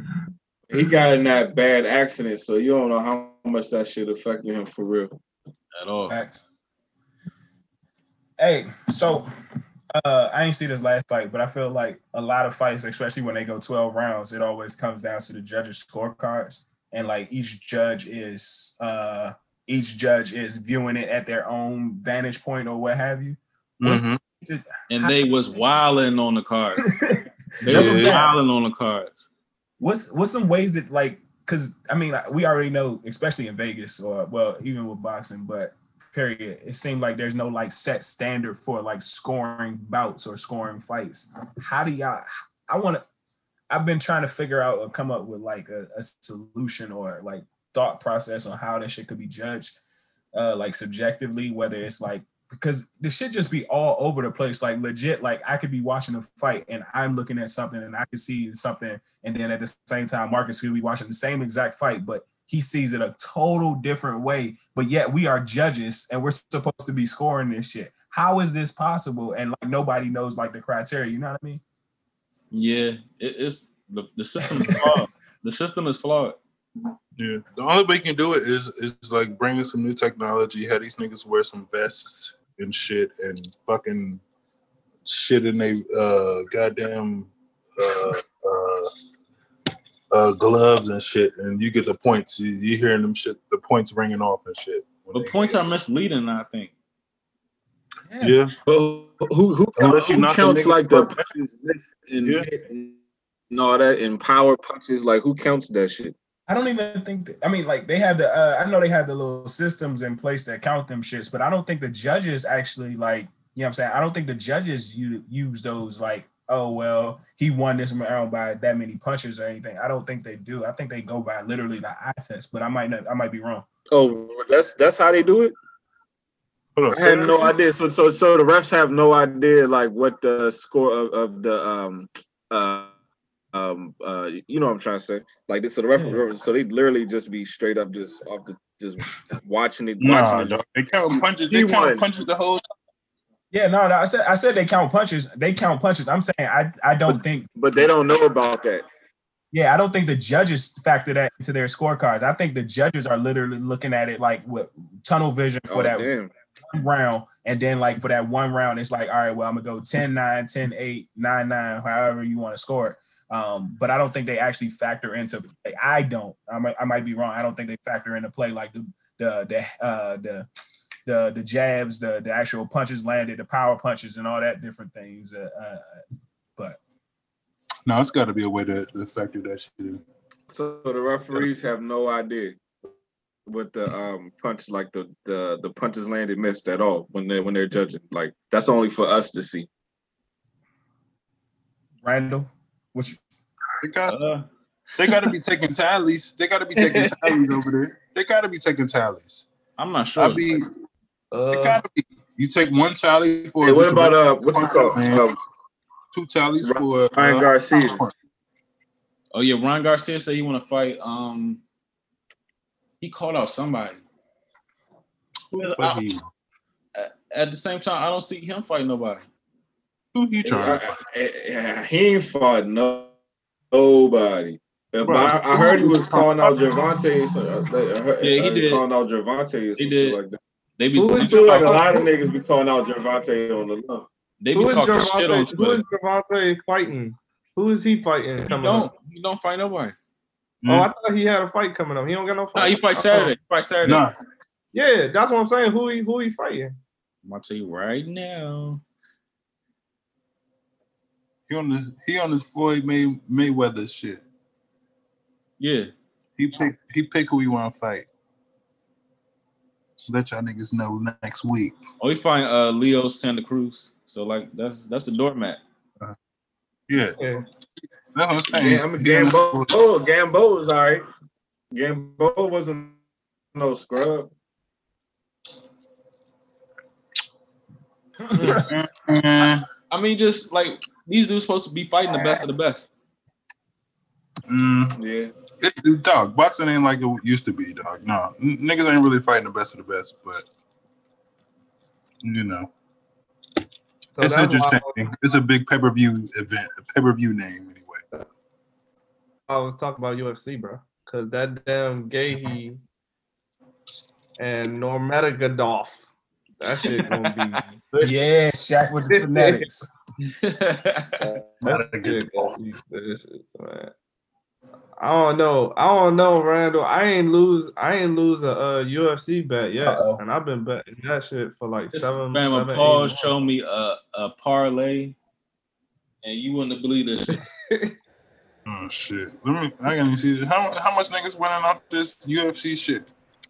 He got in that bad accident, so you don't know how much that shit affected him for real. At all. Facts. Hey, so uh I ain't see this last fight, but I feel like a lot of fights, especially when they go 12 rounds, it always comes down to the judges' scorecards. And like each judge is uh each judge is viewing it at their own vantage point or what have you. What's- Mhm. And they was wilding on the cards. They That's what I'm was wilding on the cards. what's what's some ways that like because I mean we already know, especially in Vegas or well even with boxing, but period, it seemed like there's no like set standard for like scoring bouts or scoring fights. How do y'all? I want to. I've been trying to figure out or come up with like a, a solution or like thought process on how that shit could be judged, uh, like subjectively, whether it's like because the shit just be all over the place. Like legit, like I could be watching a fight and I'm looking at something and I could see something, and then at the same time, Marcus could be watching the same exact fight, but he sees it a total different way. But yet we are judges and we're supposed to be scoring this shit. How is this possible? And like nobody knows like the criteria. You know what I mean? Yeah, it, it's the, the system is flawed. the system is flawed. Yeah. The only way you can do it is is like bringing some new technology. Have these niggas wear some vests. and shit and fucking shit in they uh goddamn uh uh uh gloves and shit and you get the points. You, you hearing them shit the points ringing off and shit. when But points are misleading, I think. yeah. But who who, Unless you who knock the counts nigga like the fuck- punches missed and Yeah. hit and all that and power punches? Like who counts that shit? I don't even think. That, I mean, like they have the. Uh, I know they have the little systems in place that count them shits, but I don't think the judges actually like. You know what I'm saying? I don't think the judges you use those like. Oh well, he won this round by that many punches or anything. I don't think they do. I think they go by literally the eye test, but I might not. I might be wrong. Oh, that's that's how they do it. Hold on, I say had that no again? idea. So so so the refs have no idea like what the score of, of the um uh um uh you know what I'm trying to say. Like this so the referee so they literally just be straight up just off the just watching it Nah, watching it. dog. they count punches. They He count won. punches the whole time. Yeah, no, no. I said. I said they count punches. They count punches. I'm saying. I. I don't But- think. But they don't know about that. Yeah, I don't think the judges factor that into their scorecards. I think the judges are literally looking at it like with tunnel vision for Oh, that damn. one round. And then like for that one round, it's like, all right, well, I'm gonna go 10, 9, 10, 8, 9, 9, however you want to score it. Um, but I don't think they actually factor into play. I don't. I might I might be wrong. I don't think they factor into play like the the the uh the the the jabs, the the actual punches landed, the power punches, and all that different things. Uh, uh, but No, it's got to be a way to, to factor that shit in. So the referees have no idea what the um punch like the the the punches landed missed at all when they when they're judging. Like that's only for us to see. Randall, what you, They got Uh, they got to be taking tallies. They got to be taking tallies over there. They got to be taking tallies. I'm not sure. I be Uh, they got to be. You take one tally for Hey, what just a about uh what's it punch, called? Um, two tallies for Ryan uh, Garcia. oh yeah, Ron Garcia said he want to fight. Um, he called out somebody. Who the? At the same time, I don't see him fight nobody. Who he trying to fight? I- I- he ain't fought no nobody. Bro, but I, I heard he was calling out Gervonta. So, uh, I heard, Yeah, he uh, did. calling out Gervonta or He did. like that. They be Who I feel like a lot of niggas be calling out Gervonta on the low. they be who is talking shit on Gervonta? Twitter. is Gervonta fighting? Who is he fighting? He Coming don't. up? He don't fight nobody. Oh, I hmm. thought he had a fight coming up. He don't got no No, fight. he fight Saturday. He fight Saturday. Nah, Yeah, that's what I'm saying. Who he who he fighting? I'm gonna tell you right now. he on the he on this Floyd May, Mayweather shit. Yeah. He pick he pick who he want to fight. Let y'all niggas know next week. Oh, he fight uh Leo Santa Cruz. So like that's that's the doormat. Yeah, Yeah. that's what I'm saying. Yeah, I mean Gambo. Oh, Gambo was all right. Gambo wasn't no scrub. I mean, just like these dudes supposed to be fighting the best of the best. mm. Yeah. It- dog, boxing ain't like it used to be, dog. No, n- niggas ain't really fighting the best of the best, but you know, So it's that's why entertaining. It's a big pay per view event, a pay per view name anyway. I was talking about UFC, bro. Cause that damn Gaethje and Nurmagomedov, that shit gonna be. yeah, Shaq with the fanatics. that Not a good shit gonna be vicious, man. I don't know. I don't know, Randall. I ain't lose. I ain't lose a, uh UFC bet yet, Uh-oh. and I've been betting that shit for like This seven. man, seven when Paul eight showed me a, a parlay, and you wouldn't believe this. Oh shit! Let me. I gotta see how how much niggas winning off this UFC shit.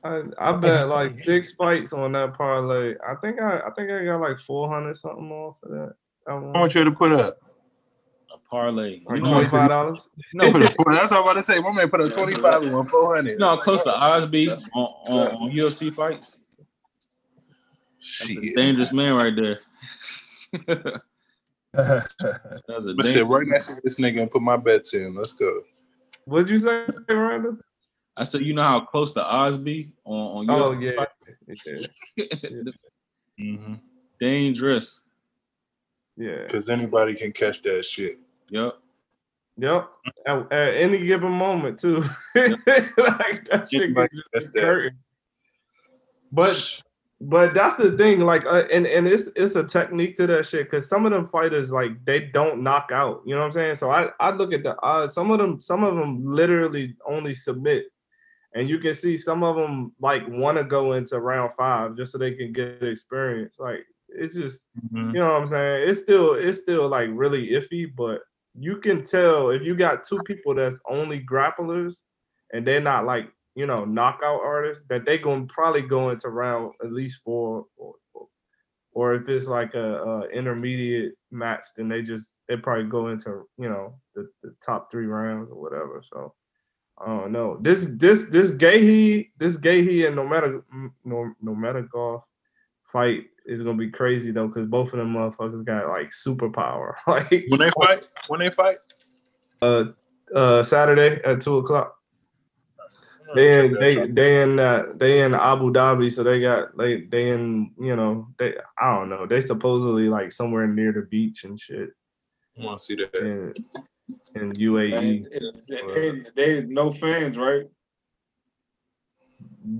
I, I bet like six fights on that parlay. I think I I think I got like four hundred something off of that. that one. How much you had to put up? A parlay. You know, twenty five dollars. no, Put a 20 that's what I'm about to say. My man put up twenty five and one four hundred. you know how close to Osby be on, That's- on, on UFC fights? That's a Shit. dangerous man right there. That's a Let's sit dangerous. right next to this nigga and put my bets in. Let's go. What'd you say, Randall? I said, you know how close to Osby be on, on Oh UFC yeah. fights? yeah. Mm-hmm. dangerous. Yeah. Because anybody can catch that shit. Yep. Yep. At, at any given moment too. like that shit Anybody could that's just curtain. But But that's the thing, like, uh, and and it's it's a technique to that shit. Cause some of them fighters, like, they don't knock out. You know what I'm saying? So I I look at the odds. Some of them, some of them literally only submit, and you can see some of them like want to go into round five just so they can get experience. Like, it's just Mhm. you know what I'm saying? It's still it's still like really iffy, but you can tell if you got two people that's only grapplers and they're not like you know knockout artists that they gonna probably go into round at least four or, or, if it's like a, a intermediate match then they just they probably go into you know the, the top three rounds or whatever. So I don't know. This this this Gaethje this Gaethje and no matter mm, no Nurmagomedov fight is gonna be crazy though because both of them motherfuckers got like superpower like When they fight, when they fight, uh uh Saturday at two o'clock. They in they they in uh, they in Abu Dhabi, so they got they they in you know they I don't know they supposedly like somewhere near the beach and shit I want to see that. in in UAE. And it- they, they no fans, right?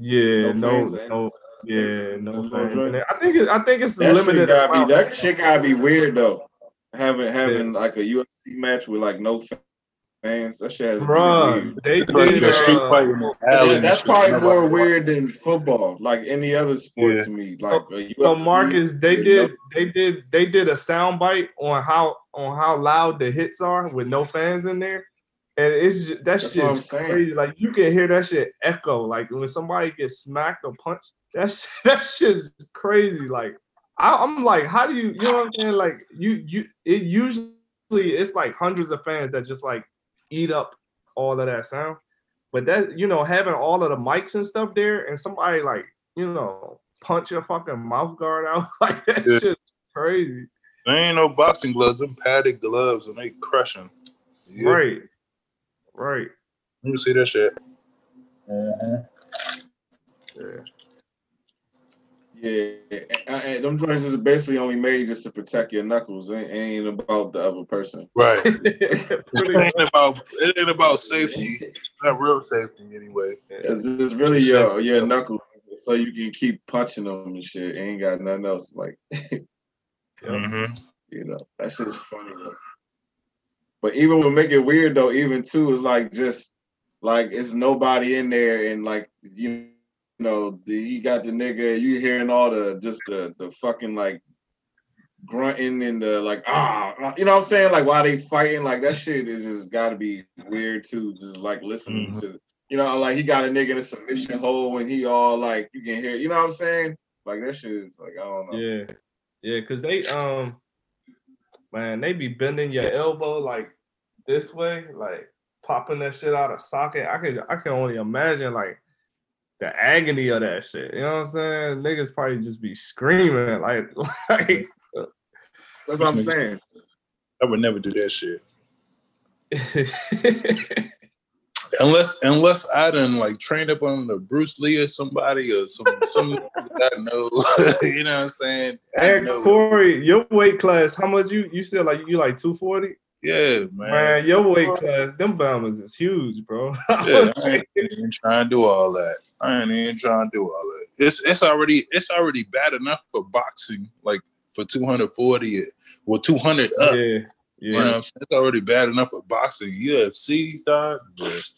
Yeah, no, fans, no, and- yeah, no fans. joint? in there. I think it, I think it's That limited. shit gotta be that shit gotta be weird though. Having having like a UFC match with like no fans, that shit has to be Bruh, weird. they It's like did. a street uh, fight in the alley. and that's probably Nobody more weird than football, like any other sport Yeah. to me. Like a So UFC Marcus, they did no- they did they did a sound bite on how on how loud the hits are with no fans in there. And it's just, that That's shit what I'm is saying. crazy. Like you can hear that shit echo. Like when somebody gets smacked or punched, that's shit, that shit is crazy. Like I, I'm like, how do you you know what I'm saying? Like you you it usually it's like hundreds of fans that just like eat up all of that sound. But that you know having all of the mics and stuff there, and somebody like you know punch your fucking mouth guard out like that Yeah. shit crazy. There ain't no boxing gloves. Them padded gloves and they crushing. Yeah. Right, right. Let me see that shit. Yeah. Yeah, and, and them joints is basically only made just to protect your knuckles. It ain't, about the other person. Right. It ain't about it ain't about safety. Not real safety anyway. It's, it's really Just your say- your knuckles, so you can keep punching them and shit. It Ain't got nothing else. Like Mm-hmm. you know, that shit's funny. Though. But even would make it weird though. Even too is like just like it's nobody in there, and like you know, the, you got the nigga. You hearing all the just the the fucking like grunting and the like ah, ah, you know what I'm saying? Like why they fighting? Like that shit is just got to be weird too. Just like listening Mhm. to. You know, like he got a nigga in a submission hole and he all like you can hear, you know what I'm saying? Like that shit is like I don't know. Yeah, yeah, because they um, man, they be bending your elbow like this way, like popping that shit out of socket. I could, I can only imagine like the agony of that shit. You know what I'm saying? Niggas probably just be screaming like, like. That's what I'm saying. I would never do that shit. Unless unless I done like trained up on the Bruce Lee or somebody or some some I know. you know what I'm saying? Know. Corey, your weight class, how much you you still like you like 240? Yeah, man. Man, your weight class, them bombers is huge, bro. Yeah, I ain't even trying to do all that. I ain't even trying to do all that. It's it's already it's already bad enough for boxing, like for 240 or 200 up. yeah, You yeah. know what I'm saying? It's already bad enough for boxing. UFC, dog. but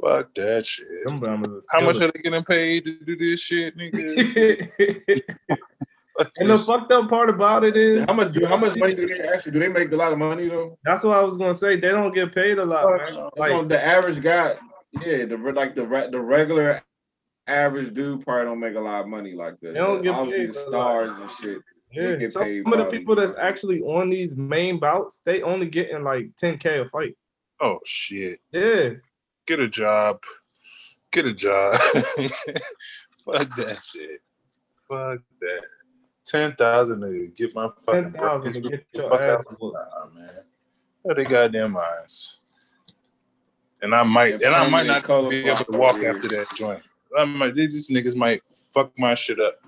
Fuck that shit. Them bombers is How much killer. are they getting paid to do this shit, nigga? And the fucked up part about it is How much do how much money do they actually do they make a lot of money though? that's what I was gonna say. They don't get paid a lot, man. Like Like the average guy, yeah, the like the the regular average dude probably don't make a lot of money like that. They don't But get obviously paid the stars and shit. Yeah, get some paid of the people that's actually on these main bouts, they only getting like 10k a fight. Oh shit. Yeah, Get a job. Get a job. Fuck that shit. Fuck that. Ten thousand to get my fucking 10,000 to get your fuck ass out. whooped. Nah, man. What they goddamn minds. And I might, Yeah, and I might not color be able to walk over after that joint. I might, these niggas might fuck my shit up,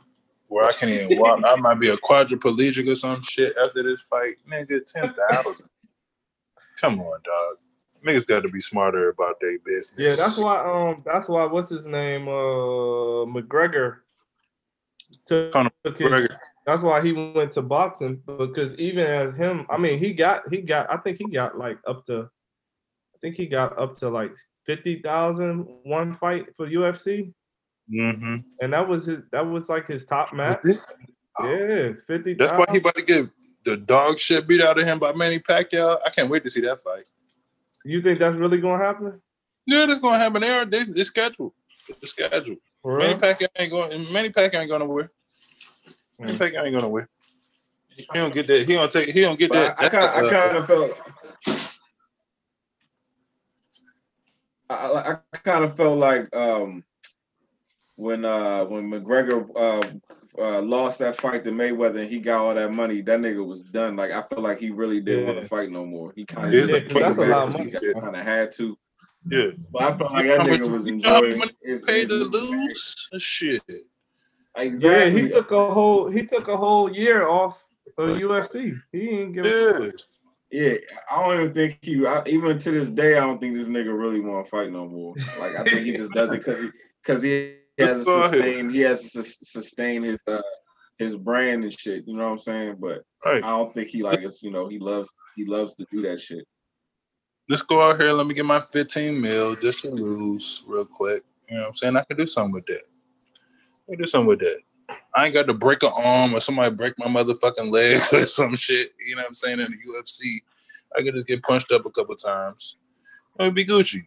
where I can't even walk. I might be a quadriplegic or some shit after this fight. Nigga, ten thousand. Come on, dog. Niggas got to be smarter about their business. yeah. That's why. Um, that's why. What's his name? Uh, McGregor. took, Conor took his- McGregor. that's why he went to boxing because even as him, I mean, he got he got I think he got like up to I think he got up to like 50,000 one fight for UFC Mm-hmm. and that was his that was like his top match. Yeah, 50. That's why he about to get the dog shit beat out of him by Manny Pacquiao. I can't wait to see that fight. You think that's really going to happen? Yeah, that's gonna happen there. They, it's scheduled. It's scheduled. For Manny real? Pacquiao ain't going. Manny Pacquiao ain't going nowhere. Manny Mm. Pacquiao ain't going nowhere. He don't get that. He don't take. He don't get But that. I, I kind I uh, kind of felt I, I I kind of felt like um when uh when McGregor uh, uh lost that fight to Mayweather and he got all that money, that nigga was done. Like I feel like he really didn't want to fight no more. He kind Yeah, of Yeah, 'cause that's a lot of money. kind of had to. yeah. But I felt like that nigga was you know how much enjoying his, Paid to his- lose. Shit. Yeah, he took a whole he took a whole year off of UFC. He ain't give a Yeah. Yeah, I don't even think he. I, even to this day, I don't think this nigga really want to fight no more. Like I think he just does it because he because he has to sustain. He has to sus- sustain his uh, his brand and shit. You know what I'm saying? But Right. I don't think he like it's. You know, he loves he loves to do that shit. Let's go out here. Let me get my 15 mil just to lose real quick. You know what I'm saying? I can do something with that. I can do something with that. I ain't got to break an arm or somebody break my motherfucking leg or some shit. You know what I'm saying? In the UFC, I could just get punched up a couple times. It would be Gucci.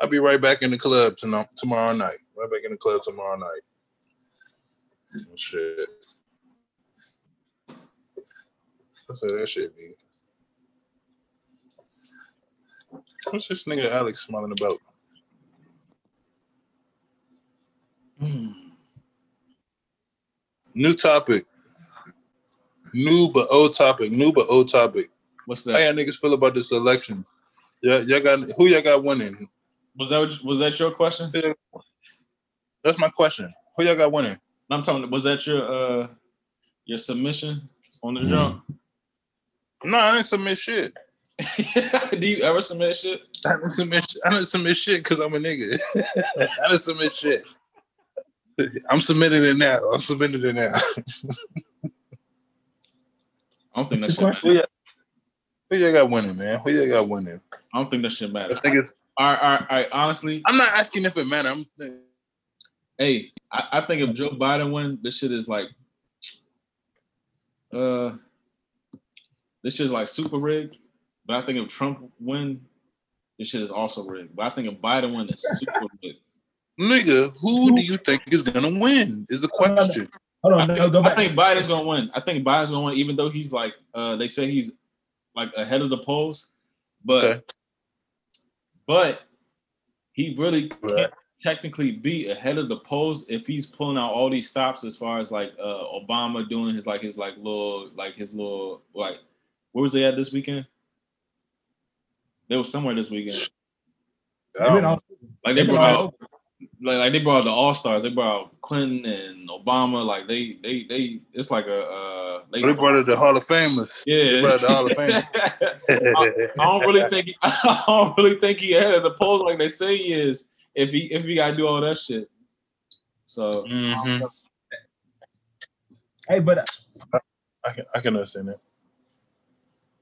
I'll be right back in the club tomorrow night. Right back in the club tomorrow night. Oh, Shit. That's what that shit be. What's this nigga Alex smiling about? Hmm. New topic. New but old topic. New but old topic. What's that? How y'all niggas feel about this election? Yeah, y'all got who y'all got winning? Was that was that your question? That's my question. Who y'all got winning? I'm talking. Was that your uh your submission on the jump? No, I didn't submit shit. Do you ever submit shit? I didn't submit. sh- I didn't submit shit because I'm a nigga. I didn't submit shit. I'm submitting it now. I'm submitting it now. I don't think that The shit. question- Matter. Who y'all got winning, man? Who y'all got winning? I don't think that shit matters. I think it's. All right, all right, all right. Honestly, I'm not asking if it matters. I'm. Hey, I, I think if Joe Biden win, this shit is like, uh, this shit is like super rigged. But I think if Trump win, this shit is also rigged. But I think if Biden win, it's super rigged. Nigga, who do you think is gonna win? Is the question. Hold I on, no, think, go I think Biden's gonna win. I think Biden's gonna win, even though he's like, uh, they say he's like ahead of the polls, but Okay. but he really can't Right. Technically be ahead of the polls if he's pulling out all these stops as far as like uh Obama doing his like his like little like his little like where was they at this weekend? They were somewhere this weekend. I They've been don't all- Like they brought out like, like they brought out the all stars. They brought out Clinton and Obama. Like they they they it's like a uh they, They brought it the Hall of Famers. They yeah. brought it the Hall of Fame. I don't really think I don't really think he ahead of the polls like they say he is. If he if he gotta do all that shit. So Mhm. Hey, but I can I can understand that.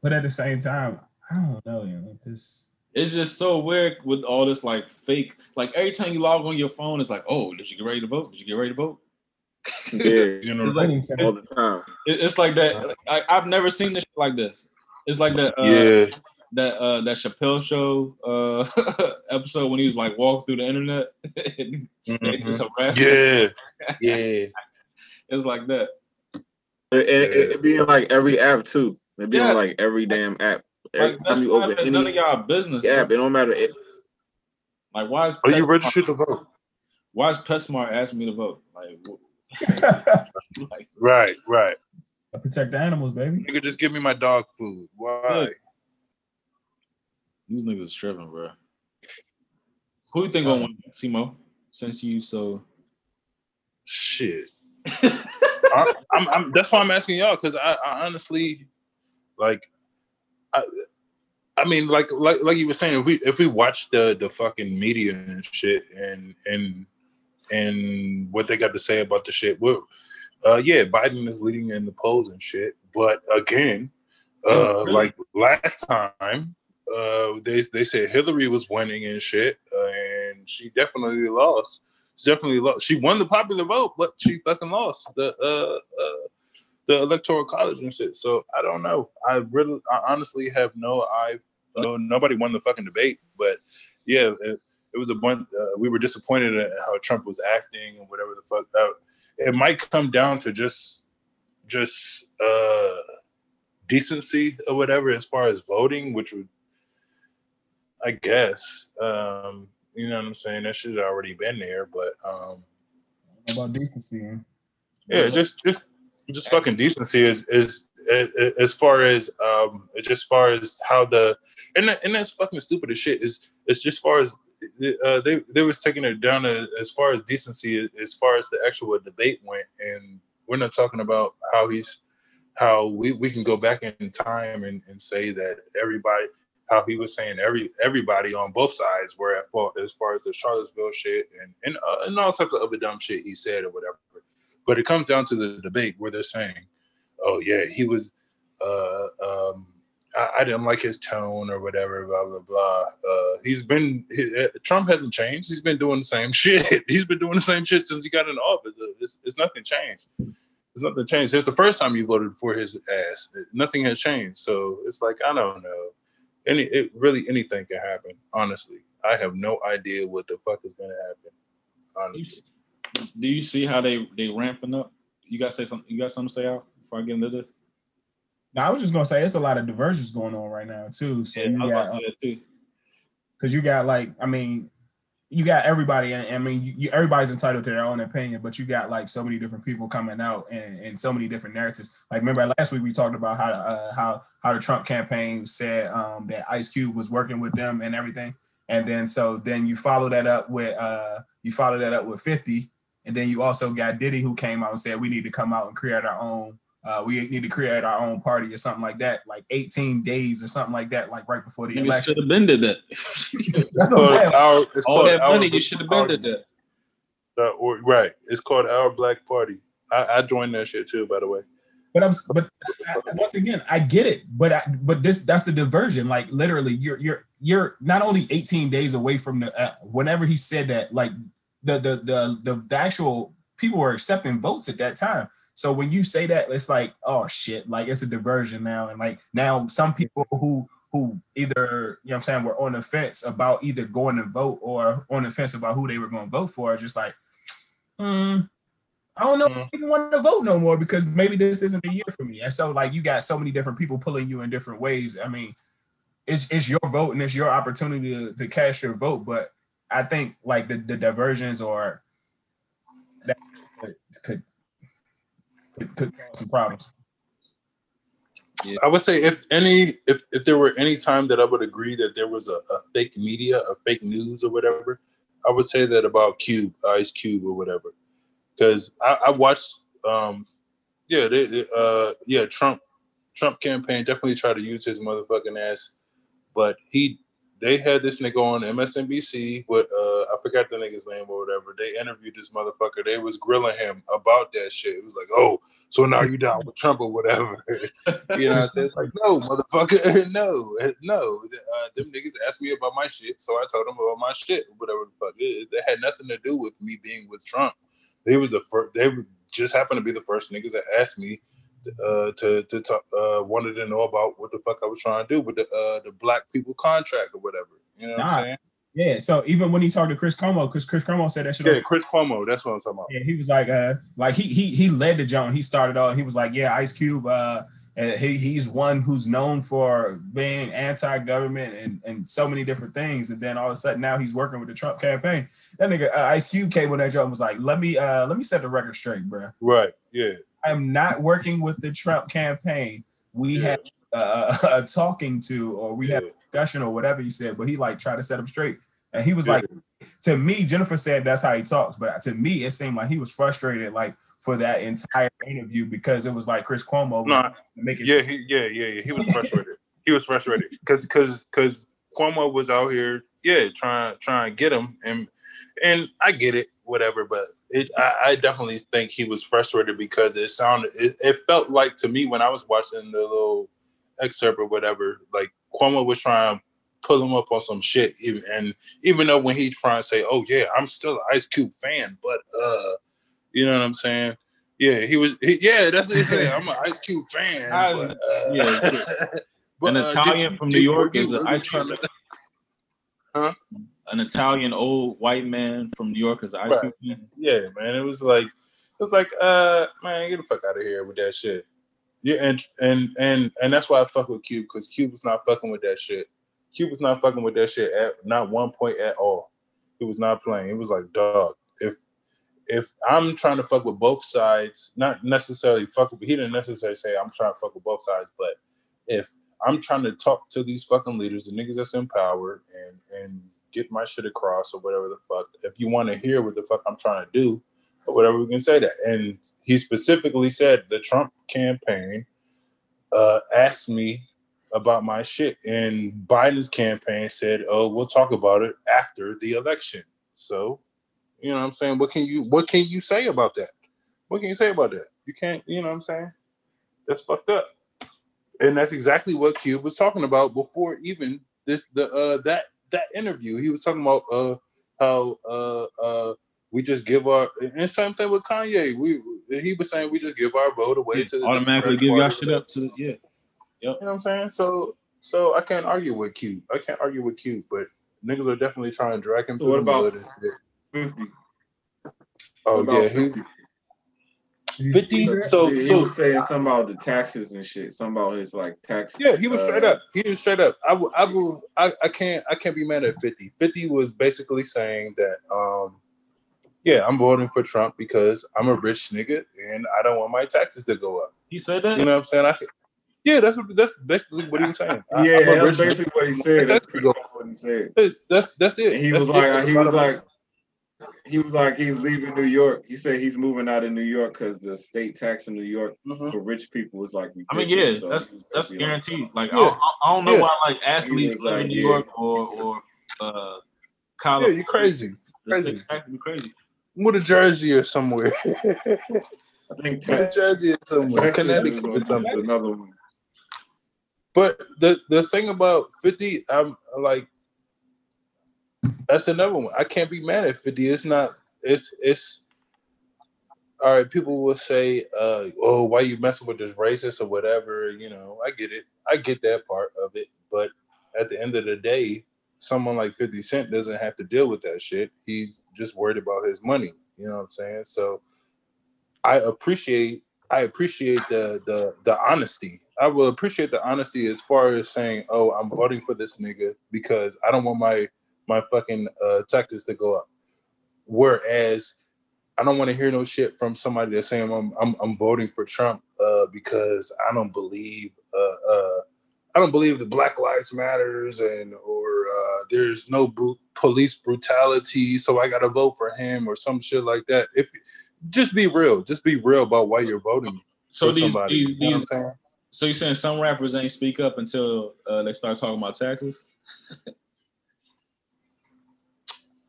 but at the same time, I don't know, you know, because it's just so weird with all this like fake. Like every time you log on your phone, it's like, oh, did you get ready to vote? Did you get ready to vote? Yeah, You know, It's like, voting all the time. it- it's like that. I, I've never seen this shit like this. It's like that. Uh, yeah. That uh, that Chappelle show uh, episode when he was like walking through the internet. They just Mhm. harassed him. Yeah. Yeah. It's like that. It, it, it, it be like every app too. It being Yeah. like every damn app. Every Like time that's you open even none of any y'all business. app, bro. it don't matter. It, Like why is Are you registered to vote? Why is PetSmart asking me to vote? Like, wh- like Right, right. protect the animals, baby. You could just give me my dog food. Why? These niggas is tripping, bro. Who you think gonna win, Simo? Since you so Shit. I, I'm, I'm, that's why I'm asking y'all because I, I honestly, like, I, I mean, like, like, like you were saying, if we if we watch the the fucking media and shit, and and and what they got to say about the shit. Well, uh, yeah, Biden is leading in the polls and shit, but again, uh, like last time, uh, they they said Hillary was winning and shit, uh, and she definitely lost. She definitely lost. She won the popular vote, but she fucking lost the uh, uh, the electoral college and shit. So I don't know. I really, I honestly have no. I no nobody won the fucking debate, but yeah, it, it was a bunch. Uh, we were disappointed at how Trump was acting and whatever the fuck. Uh, it might come down to just just uh decency or whatever as far as voting, which would, I guess, um, you know what I'm saying. That should have already been there, but um, about decency. Yeah, just just just fucking decency is is, is as far as um just far as how the and that, and that's fucking stupid as shit. Is it's just far as uh, they they was taking it down as, as far as decency as far as the actual debate went, and we're not talking about how he's how we, we can go back in time and, and say that everybody how he was saying every everybody on both sides were at fault as far as the Charlottesville shit and and, uh, and all types of other dumb shit he said or whatever. But it comes down to the debate where they're saying, "Oh yeah, he was uh, um, I, I, didn't like his tone or whatever, blah blah blah. Uh, he's been he, uh, Trump hasn't changed. He's been doing the same shit. He's been doing the same shit since he got in office. Uh, it's, it's nothing changed. There's nothing changed. It's the first time you voted for his ass. Nothing has changed. So it's like I don't know. Any it really anything can happen. Honestly, I have no idea what the fuck is gonna happen. Honestly, do you see how they they ramping up? You got to say something. You got something to say out before I get into this? Now, I was just gonna say it's a lot of diversions going on right now too. So yeah, you got because uh, you got like I mean, you got everybody. And I mean, you, everybody's entitled to their own opinion, but you got like so many different people coming out and, and so many different narratives. Like remember last week we talked about how uh, how how the Trump campaign said um, that Ice Cube was working with them and everything, and then so then you follow that up with uh, you follow that up with Fifty, and then you also got Diddy who came out and said we need to come out and create our own uh, we need to create our own party or something like that, like 18 days or something like that, like right before the Maybe election. Should have been did that. That's what I'm saying. Our, it's All that money, you should have been did that. Uh, or, right. It's called Our Black Party. I, I joined that shit too, by the way. But I'm, but I, once again, I get it. But I, but this that's the diversion. Like literally, you're you're you're not only 18 days away from the. Uh, whenever he said that, like the the the the, the actual people were accepting votes at that time. So when you say that, it's like, oh shit, like it's a diversion now. And like now some people who who either, you know I'm saying, were on the fence about either going to vote or on the fence about who they were going to vote for, are just like, hmm, I don't know mm. if I even want to vote no more because maybe this isn't the year for me. And so like you got so many different people pulling you in different ways. I mean, it's it's your vote and it's your opportunity to, to cast your vote. But I think like the, the diversions or that could could cause some problems. Yeah. I would say if any if, if there were any time that I would agree that there was a, a fake media, a fake news or whatever, I would say that about Cube, Ice Cube or whatever. Because I, I, watched um yeah, they, they, uh yeah, Trump Trump campaign definitely tried to use his motherfucking ass, but he they had this nigga on MSNBC with uh I forgot the nigga's name or whatever. They interviewed this motherfucker. They was grilling him about that shit. It was like, oh, so now you down with Trump or whatever. you know what I'm saying? Like, no, motherfucker, no, no. Uh, them niggas asked me about my shit, so I told them about my shit, whatever the fuck. It, it had nothing to do with me being with Trump. They was the first. They just happened to be the first niggas that asked me uh, to to talk, uh, wanted to know about what the fuck I was trying to do with the uh, the black people contract or whatever. You know what. I'm saying? Yeah. So even when he talked to Chris Cuomo, because Chris Cuomo said that shit. Yeah, Chris Cuomo. That's what I'm talking about. Yeah, he was like, uh, like he he he led the joint. He started off. He was like, yeah, Ice Cube. Uh, and he, he's one who's known for being anti-government and, and so many different things. And then all of a sudden now he's working with the Trump campaign. That nigga uh, Ice Cube came with that joint was like, let me uh let me set the record straight, bro. Right. Yeah. I'm not working with the Trump campaign. We yeah. have uh, a talking to, or we yeah. have a discussion, or whatever he said. But he like tried to set him straight, and he was yeah. like, to me, Jennifer said that's how he talks, but to me, it seemed like he was frustrated, like for that entire interview because it was like Chris Cuomo. No, make it yeah, he, yeah, yeah, yeah. He was frustrated. he was frustrated because because because Cuomo was out here, yeah, trying trying to get him, and and I get it whatever. But it, I, I definitely think he was frustrated because it sounded, it, it felt like to me when I was watching the little excerpt or whatever, like Cuomo was trying to pull him up on some shit, even and even though when he trying to say, "Oh yeah, I'm still an Ice Cube fan," but uh, you know what I'm saying? Yeah, he was. He, yeah, that's what he said. I'm an Ice Cube fan. I- but, uh, yeah, but, An uh, Italian you- from New York you is an Ice trying Cube to- An Italian old white man from New York is an Right. Yeah, man. It was like it was like, uh, man, get the fuck out of here with that shit. Yeah, and and and and that's why I fuck with Cube because Cube was not fucking with that shit. Cube was not fucking with that shit at not one point at all. He was not playing. It was like, dog, if if I'm trying to fuck with both sides, not necessarily fuck with, he didn't necessarily say I'm trying to fuck with both sides, but if I'm trying to talk to these fucking leaders, the niggas that's in power, and and get my shit across or whatever the fuck. If you want to hear what the fuck I'm trying to do, or whatever, we can say that. And he specifically said the Trump campaign uh, asked me about my shit, and Biden's campaign said, "Oh, we'll talk about it after the election." So, you know, what I'm saying, what can you what can you say about that? What can you say about that? You can't. You know, what I'm saying, that's fucked up. And that's exactly what Cube was talking about before even this the uh that that interview. He was talking about uh how uh uh we just give our and same thing with Kanye. We he was saying we just give our vote away to automatically give y'all shit up to the yeah. You know what I'm saying? So so I can't argue with Cube. I can't argue with Cube, but niggas are definitely trying to drag him So through what the about- mud and shit. Fifty. Oh What about yeah, he's 50? 50. So he, he so was saying something about the taxes and shit. Something about his like tax. Yeah, he was straight uh, up. He was straight up. I will, I will, I, I can't, I can't be mad at 50. 50 was basically saying that, um, yeah, I'm voting for Trump because I'm a rich nigga and I don't want my taxes to go up. He said that. You know what I'm saying? I, yeah, that's what, that's basically what he was saying. I- Yeah, I'm that's rich nigga. basically what he said. That's That's what he said. That's that's it. And he That's was it. like, he was like, he was like, he's leaving New York. He said he's moving out of New York because the state tax in New York Mhm. for rich people is like. I mean, yeah. So that's that's basically like, guaranteed. Like Yeah. I, don't- I don't know Yeah. why like athletes was live in New yeah. York or or uh Yeah, you're crazy. The state crazy. tax be crazy. With a Jersey or somewhere. I think With a Texas Jersey or somewhere. Texas Connecticut or something. another one. But the the thing about 50, I'm like, that's another one. I can't be mad at 50. It's not, it's it's all right, people will say, uh, oh, why you messing with this racist or whatever, you know. I get it. I get that part of it. But at the end of the day, someone like 50 Cent doesn't have to deal with that shit. He's just worried about his money. You know what I'm saying? So I appreciate I appreciate the the the honesty. I will appreciate the honesty as far as saying, "Oh, I'm voting for this nigga because I don't want my my fucking uh, taxes to go up." Whereas I don't want to hear no shit from somebody that's saying I'm I'm, I'm voting for Trump uh, because I don't believe uh, uh, I don't believe the Black Lives Matters and or uh, there's no police brutality, so I got to vote for him or some shit like that. If just be real, just be real about why you're voting So for these, somebody. these, you know these saying? so you saying some rappers ain't speak up until uh, they start talking about taxes?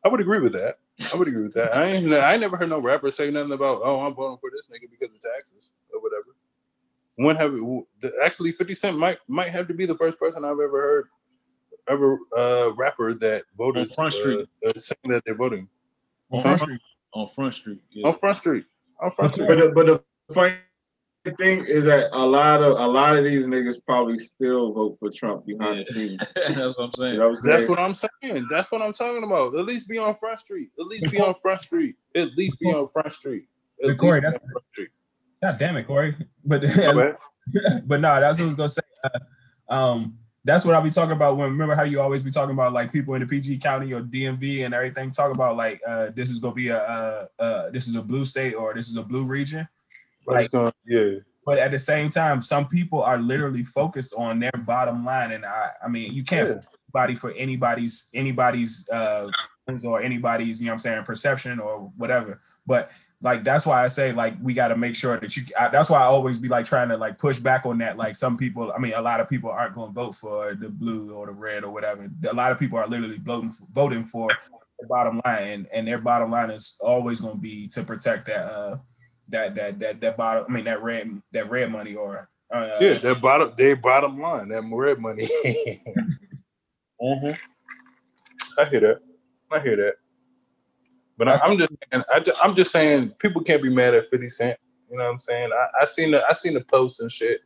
I would agree with that. I would agree with that. I ain't, I ain't never heard no rapper say nothing about, oh, I'm voting for this nigga because of taxes or whatever. When have the- actually 50 Cent might might have to be the first person I've ever heard ever uh rapper that voters Front Street. uh, uh, saying that they're voting On Huh? Front Street. On Front Street. Yeah. on Front Street. On Front Street. But the, but the funny thing is that a lot of a lot of these niggas probably still vote for Trump behind the scenes. That's what I'm You saying. know what I'm saying? That's what I'm saying. That's what I'm talking about. At least be on Front Street. At least be on Front Street. At least be on Front Street. At But Corey, least be that's- on Front Street. God damn it, Corey. But My but no, that's what I was gonna say. Uh, um, that's what I'll be talking about. When remember how you always be talking about like people in the PG County or DMV and everything. Talk about like uh, this is gonna be a uh, uh, this is a blue state or this is a blue region. But gonna- yeah. But at the same time, some people are literally focused on their bottom line, and I, I mean, you can't Yeah. anybody for anybody's anybody's uh or anybody's you know what I'm saying perception or whatever. But like that's why I say like we got to make sure that you. I, that's why I always be like trying to like push back on that. Like some people, I mean, a lot of people aren't going to vote for the blue or the red or whatever. A lot of people are literally voting voting for the bottom line, and, and their bottom line is always going to be to protect that uh that that that that bottom. I mean that red that red money or uh, Yeah, that bottom their bottom line, that red money. hmm I hear that. I hear that. But I, I'm just saying, I, I'm just saying people can't be mad at 50 Cent. You know what I'm saying? I, I seen the I seen the posts and shit.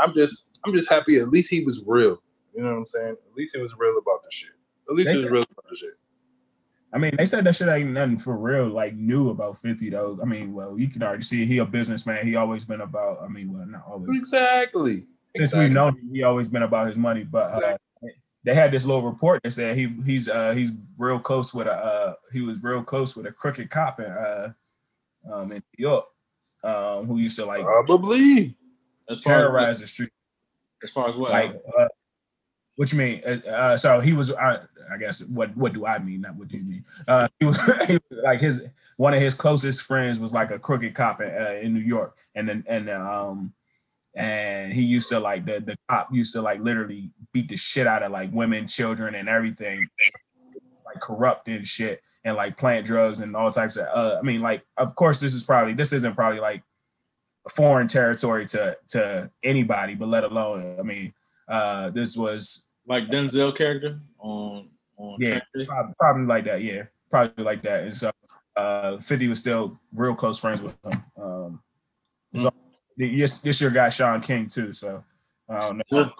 I'm just I'm just happy at least he was real. You know what I'm saying? At least he was real about the shit. At least They he was said- real about the shit. I mean, they said that shit ain't nothing for real, like new about 50 though. I mean, well, you can already see he a businessman. He always been about, I mean, well, not always. Exactly. Since exactly. we've known him, he always been about his money. But uh, they had this little report that said he he's uh he's real close with a uh he was real close with a crooked cop in uh um in New York, um, who used to like Probably. As far as, terrorize the street. as far as what? Like, uh, what you mean? Uh, uh, so he was. I, I guess what what do I mean? Not what do you mean? Uh, he was, he was like his one of his closest friends was like a crooked cop in, uh, in New York, and then and um and he used to like the the cop used to like literally beat the shit out of like women, children, and everything, like corrupt and shit, and like plant drugs and all types of. Uh, I mean, like of course this is probably this isn't probably like foreign territory to to anybody, but let alone I mean, uh, this was like Denzel character on on Yeah. Training Day? Prob- Probably like that, yeah. Probably like that. And so uh 50 was still real close friends with him. Um so this this your guy Shaun King too. So I don't know. Well,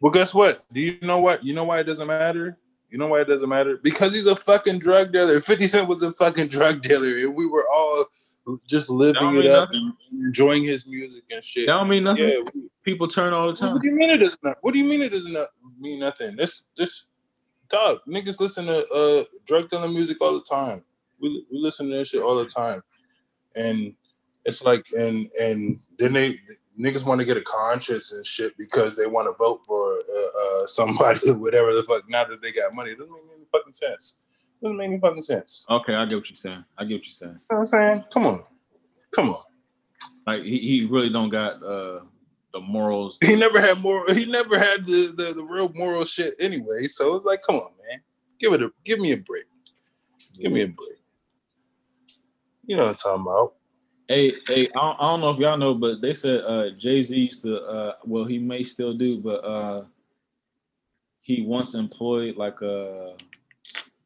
well, guess what? Do you know what? You know why it doesn't matter? You know why it doesn't matter? Because he's a fucking drug dealer. 50 Cent was a fucking drug dealer, and we were all just living it up nothing. and enjoying his music and shit. That don't mean nothing. Yeah. we- People turn all the time. What do you mean it does not? What do you mean it does not mean nothing? This this dog niggas listen to uh drug dealer music all the time. We we listen to that shit all the time, and it's like and and then they niggas want to get a conscience and shit because they want to vote for uh, uh somebody or whatever the fuck. Now that they got money, it doesn't make any fucking sense. Doesn't make any fucking sense. Okay, I get what you're saying. I get what you're saying. You know what I'm saying? Come on, come on. Like he, he really don't got uh the morals. he never had more. He never had the, the the real moral shit anyway. So it's like, come on, man, give it a give me a break. Give me a break. You know what I'm talking about? Hey, hey, I don't, I don't know if y'all know, but they said uh Jay Z used to uh well he may still do, but uh he once employed like a,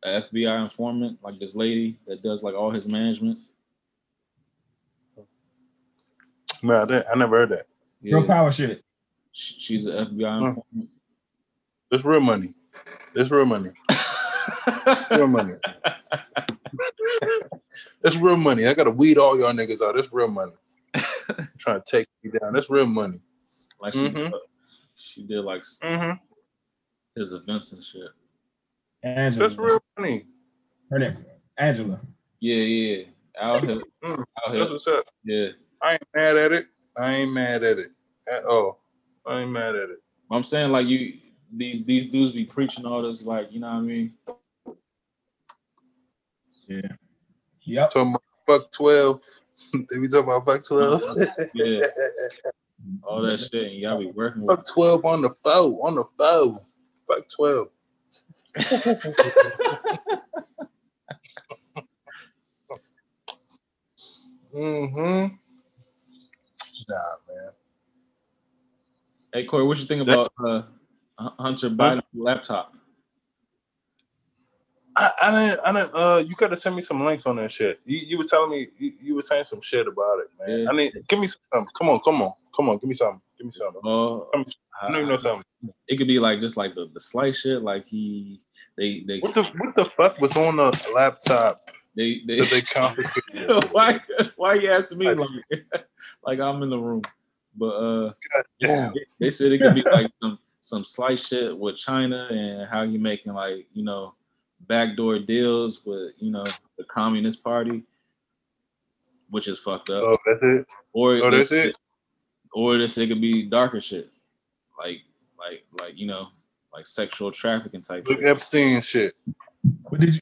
a FBI informant, like this lady that does like all his management. Man, I, I never heard that. Real power shit. she's an FBI Huh. informant. That's real money. That's real money. Real money. That's real money. I gotta weed all y'all niggas out. That's real money. trying to take me down. That's real money. like she, Mhm. she did like Mm-hmm. his events and shit. Angela. That's real money. Her name Angela. Yeah, yeah. Out here, Mm, out That's here. what's up. Yeah. I ain't mad at it. I ain't mad at it at all. I ain't mad at it. I'm saying like you these these dudes be preaching all this like you know what I mean. Yeah. Yep. Talking about fuck twelve. they be talking about fuck twelve. Yeah, all that shit, and y'all be working with. fuck twelve on the foe, On the foe. Fuck twelve. mm-hmm. Nah, man. Hey Corey, what you think about uh, H- Hunter Biden laptop? I, I didn't. I didn't. Uh, you gotta send me some links on that shit. You, you were telling me you, you were saying some shit about it, man. Yeah. I mean, give me some. Come on, come on, come on. Give me something. Give me something. Uh, Come- I know you know something. it could be like just like the, the slight shit, like he they they What the what the fuck was on the laptop they they, that they confiscated? why why you asking me like like I'm in the room? But uh Damn. they said it could be like some some slight shit with China and how you making like you know backdoor deals with you know the Communist Party, which is fucked up. Oh, that's it. Or Oh, that's they- it? Or this it could be darker shit, like like like you know like sexual trafficking type. Look shit. Epstein shit. What did you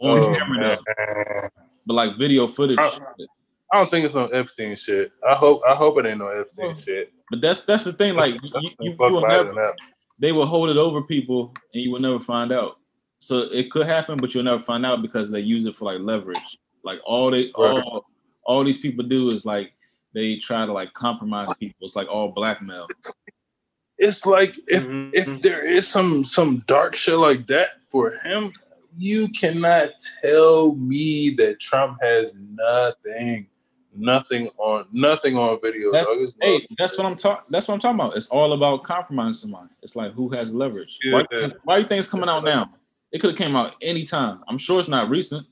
On Oh, camera though, man. but like video footage. Shit. I don't think it's no Epstein shit. I hope I hope it ain't no Epstein Well, shit. But that's that's the thing. Like you, you, you will never, they will hold it over people, and you will never find out. So it could happen, but you'll never find out because they use it for like leverage. Like all they Right. all all these people do is like they try to like compromise people. It's like all blackmail. It's like if Mhm. if there is some some dark shit like that for him, you cannot tell me that Trump has nothing, nothing on nothing on video. That's, dog. Hey, not- that's what I'm talking. That's what I'm talking about. It's all about compromising somebody. It's like who has leverage. Why, Yeah. why you think it's coming out now? It could have came out anytime. I'm sure it's not recent.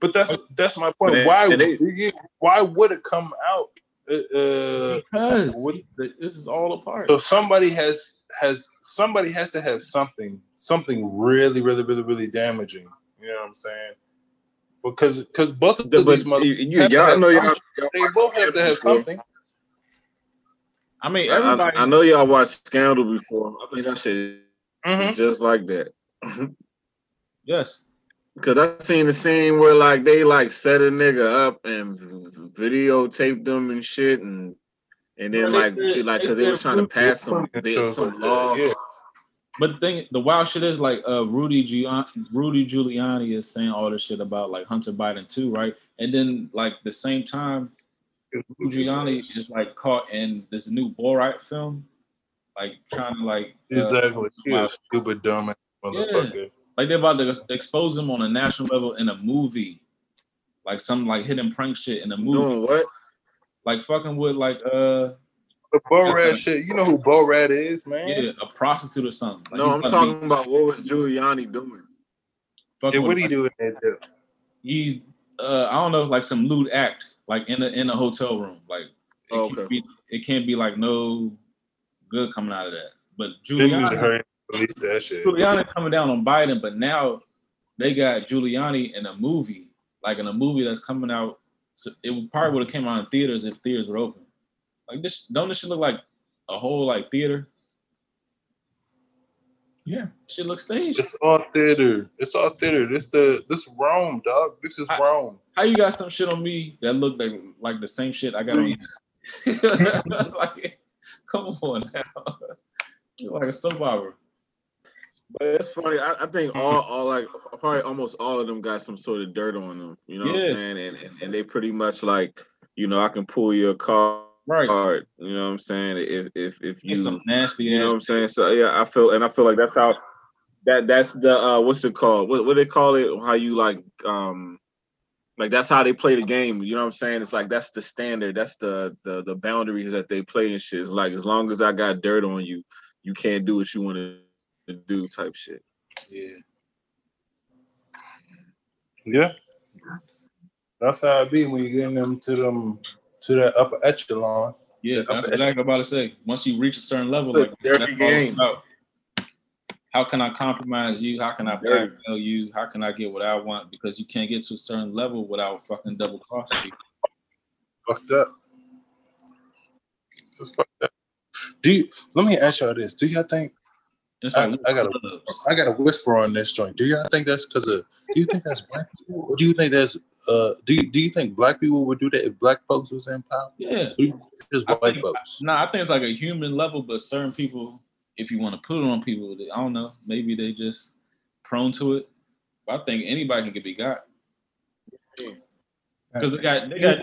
But that's that's my point. Why and they- why would it come out? Uh, uh, Because what- this is all a part. so somebody has has somebody has to have something something really really really really damaging. You know what I'm saying? Because because both of But these you, mother you, y'all know y'all, y'all they both have to have Scandal something. I mean. I, everybody. I, I know y'all watched Scandal before. I think that shit is Mhm. just like that. yes. Because I seen the scene where like they like set a nigga up and videotaped them and shit, and and then Well, like said- like they because they was trying to pass some Yeah, so- some law. yeah. But the thing, the wild shit is like uh Rudy Giuliani, Rudy Giuliani is saying all this shit about like Hunter Biden too, right? And then like the same time, Rudy Giuliani is like caught in this new Borat film, like trying to like uh, Exactly. You're wow. a stupid dumb ass motherfucker. Like they're about to expose him on a national level in a movie, like some like hidden prank shit in a movie, Doing what? like fucking with like uh The Borat shit. You know who Borat is, man? yeah a prostitute or something. Like, No, I'm about to be talking about what was Giuliani doing? fucking Yeah, what with, do you like, do in that he's uh I don't know, like some lewd act, like in a in a hotel room. Like it Oh, can't be it can't be like no good coming out of that. But They need to Giuliani, hurry release that shit. Giuliani coming down on Biden, but now they got Giuliani in a movie, like in a movie that's coming out. So it would probably would have came out in theaters if theaters were open. Like this, don't this shit look like a whole like theater? Yeah. Shit looks staged. It's all theater. It's all theater. This the this Rome, dog. This is I- Rome. How you got some shit on me that look like like the same shit I got on you? like, come on now. You're like a soap opera. But it's funny. I, I think all, all like probably almost all of them got some sort of dirt on them. You know what I'm saying? And, and and they pretty much like, you know, I can pull your car Right. card. You know what I'm saying? If if if you It's some nasty you know what I'm saying? So yeah, I feel and I feel like that's how that that's the uh what's it called? What what they call it? How you like um like that's how they play the game. You know what I'm saying? It's like that's the standard. That's the the the boundaries that they play and shit. It's like as long as I got dirt on you, you can't do what you want to do type shit. Yeah. Yeah. That's how it be when you're getting them to them to that upper echelon. Yeah, Yeah, that's exactly what I'm about to say. Once you reach a certain level, It's like that's dirty all game. about. How can I compromise you? How can I blackmail you? How can I get what I want? Because you can't get to a certain level without fucking double crossing people. Fucked up. Just fucked up. Do you let me ask y'all this. Do y'all think It's I- like I gotta- clubs. I got a whisper on this joint. Do y'all think that's because of? Do you think that's black people, or do you think that's? Uh, do you, do you think black people would do that if black folks was in power? Yeah. Or do you think it's just I white think- folks? No, I think it's like a human level, but certain people, if you want to put it on people, they, I don't know, maybe they just prone to it. But I think anybody can be got because they got they got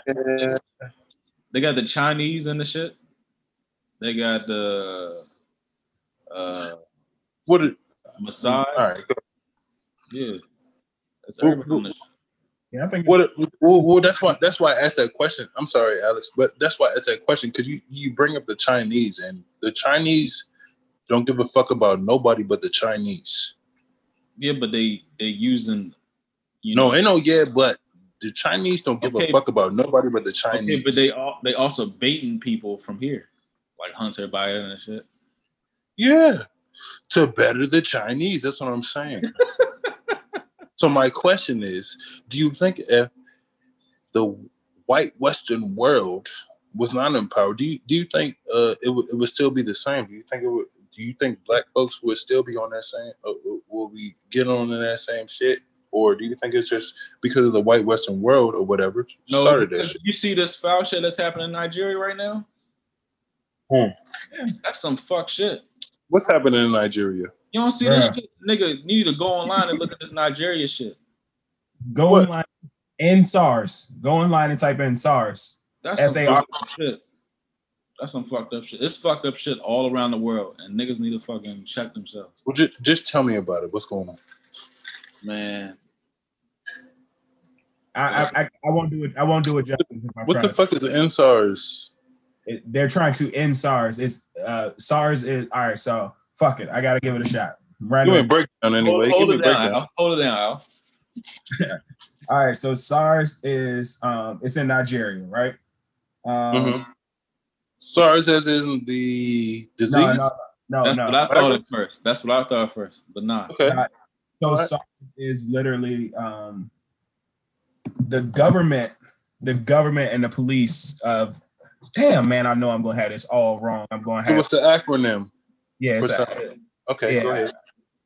they got the Chinese and the shit. They got the uh What? It, Maasai. all right. Yeah, that's everybody Yeah, I think What? Well, well, that's why. That's why I asked that question. I'm sorry, Alex, but that's why I asked that question because you you bring up the Chinese and the Chinese don't give a fuck about nobody but the Chinese. Yeah, but they they using you No, know ain't no yeah, but the Chinese don't give Okay. a fuck about nobody but the Chinese. okay, but they all they also baiting people from here, like Hunter Biden and shit. Yeah, to better the Chinese. That's what I'm saying. so my question is, do you think if the white Western world was not in power, do you do you think uh, it would it would still be the same? Do you think it would? Do you think black folks would still be on that same? Uh, uh, will we get on in that same shit? Or do you think it's just because of the white Western world or whatever No, started that you see this foul shit that's happening in Nigeria right now. Hmm. Yeah, that's some fuck shit. What's happening in Nigeria? You don't see this shit, nigga. You need to go online and look at this Nigeria shit. Go What? online in SARS. Go online and type in SARS. That's some S.A.R.. fucked up shit. That's some fucked up shit. It's fucked up shit all around the world, and niggas need to fucking check themselves, Well, just, just tell me about it. What's going on? man. I I, I, I won't do it. I won't do it justice. What the to- fuck is EndSARS? It- they're trying to end SARS. It's uh SARS is all right. So fuck it. I gotta give it a shot. Give Random. me a breakdown anyway. hold, hold it down, breakdown. Al. Hold it down, Al. All right. So SARS is um it's in Nigeria, right? Um, Mhm. SARS as in the disease. No, no, no, That's no. what I thought at first. That's what I thought at first, but nah. Okay. Not- So Alright. SARS is literally um, the government, the government and the police of. Damn man, I know I'm gonna have this all wrong. I'm gonna So what's the acronym? yeah, it's for a- Okay, Yeah. go ahead.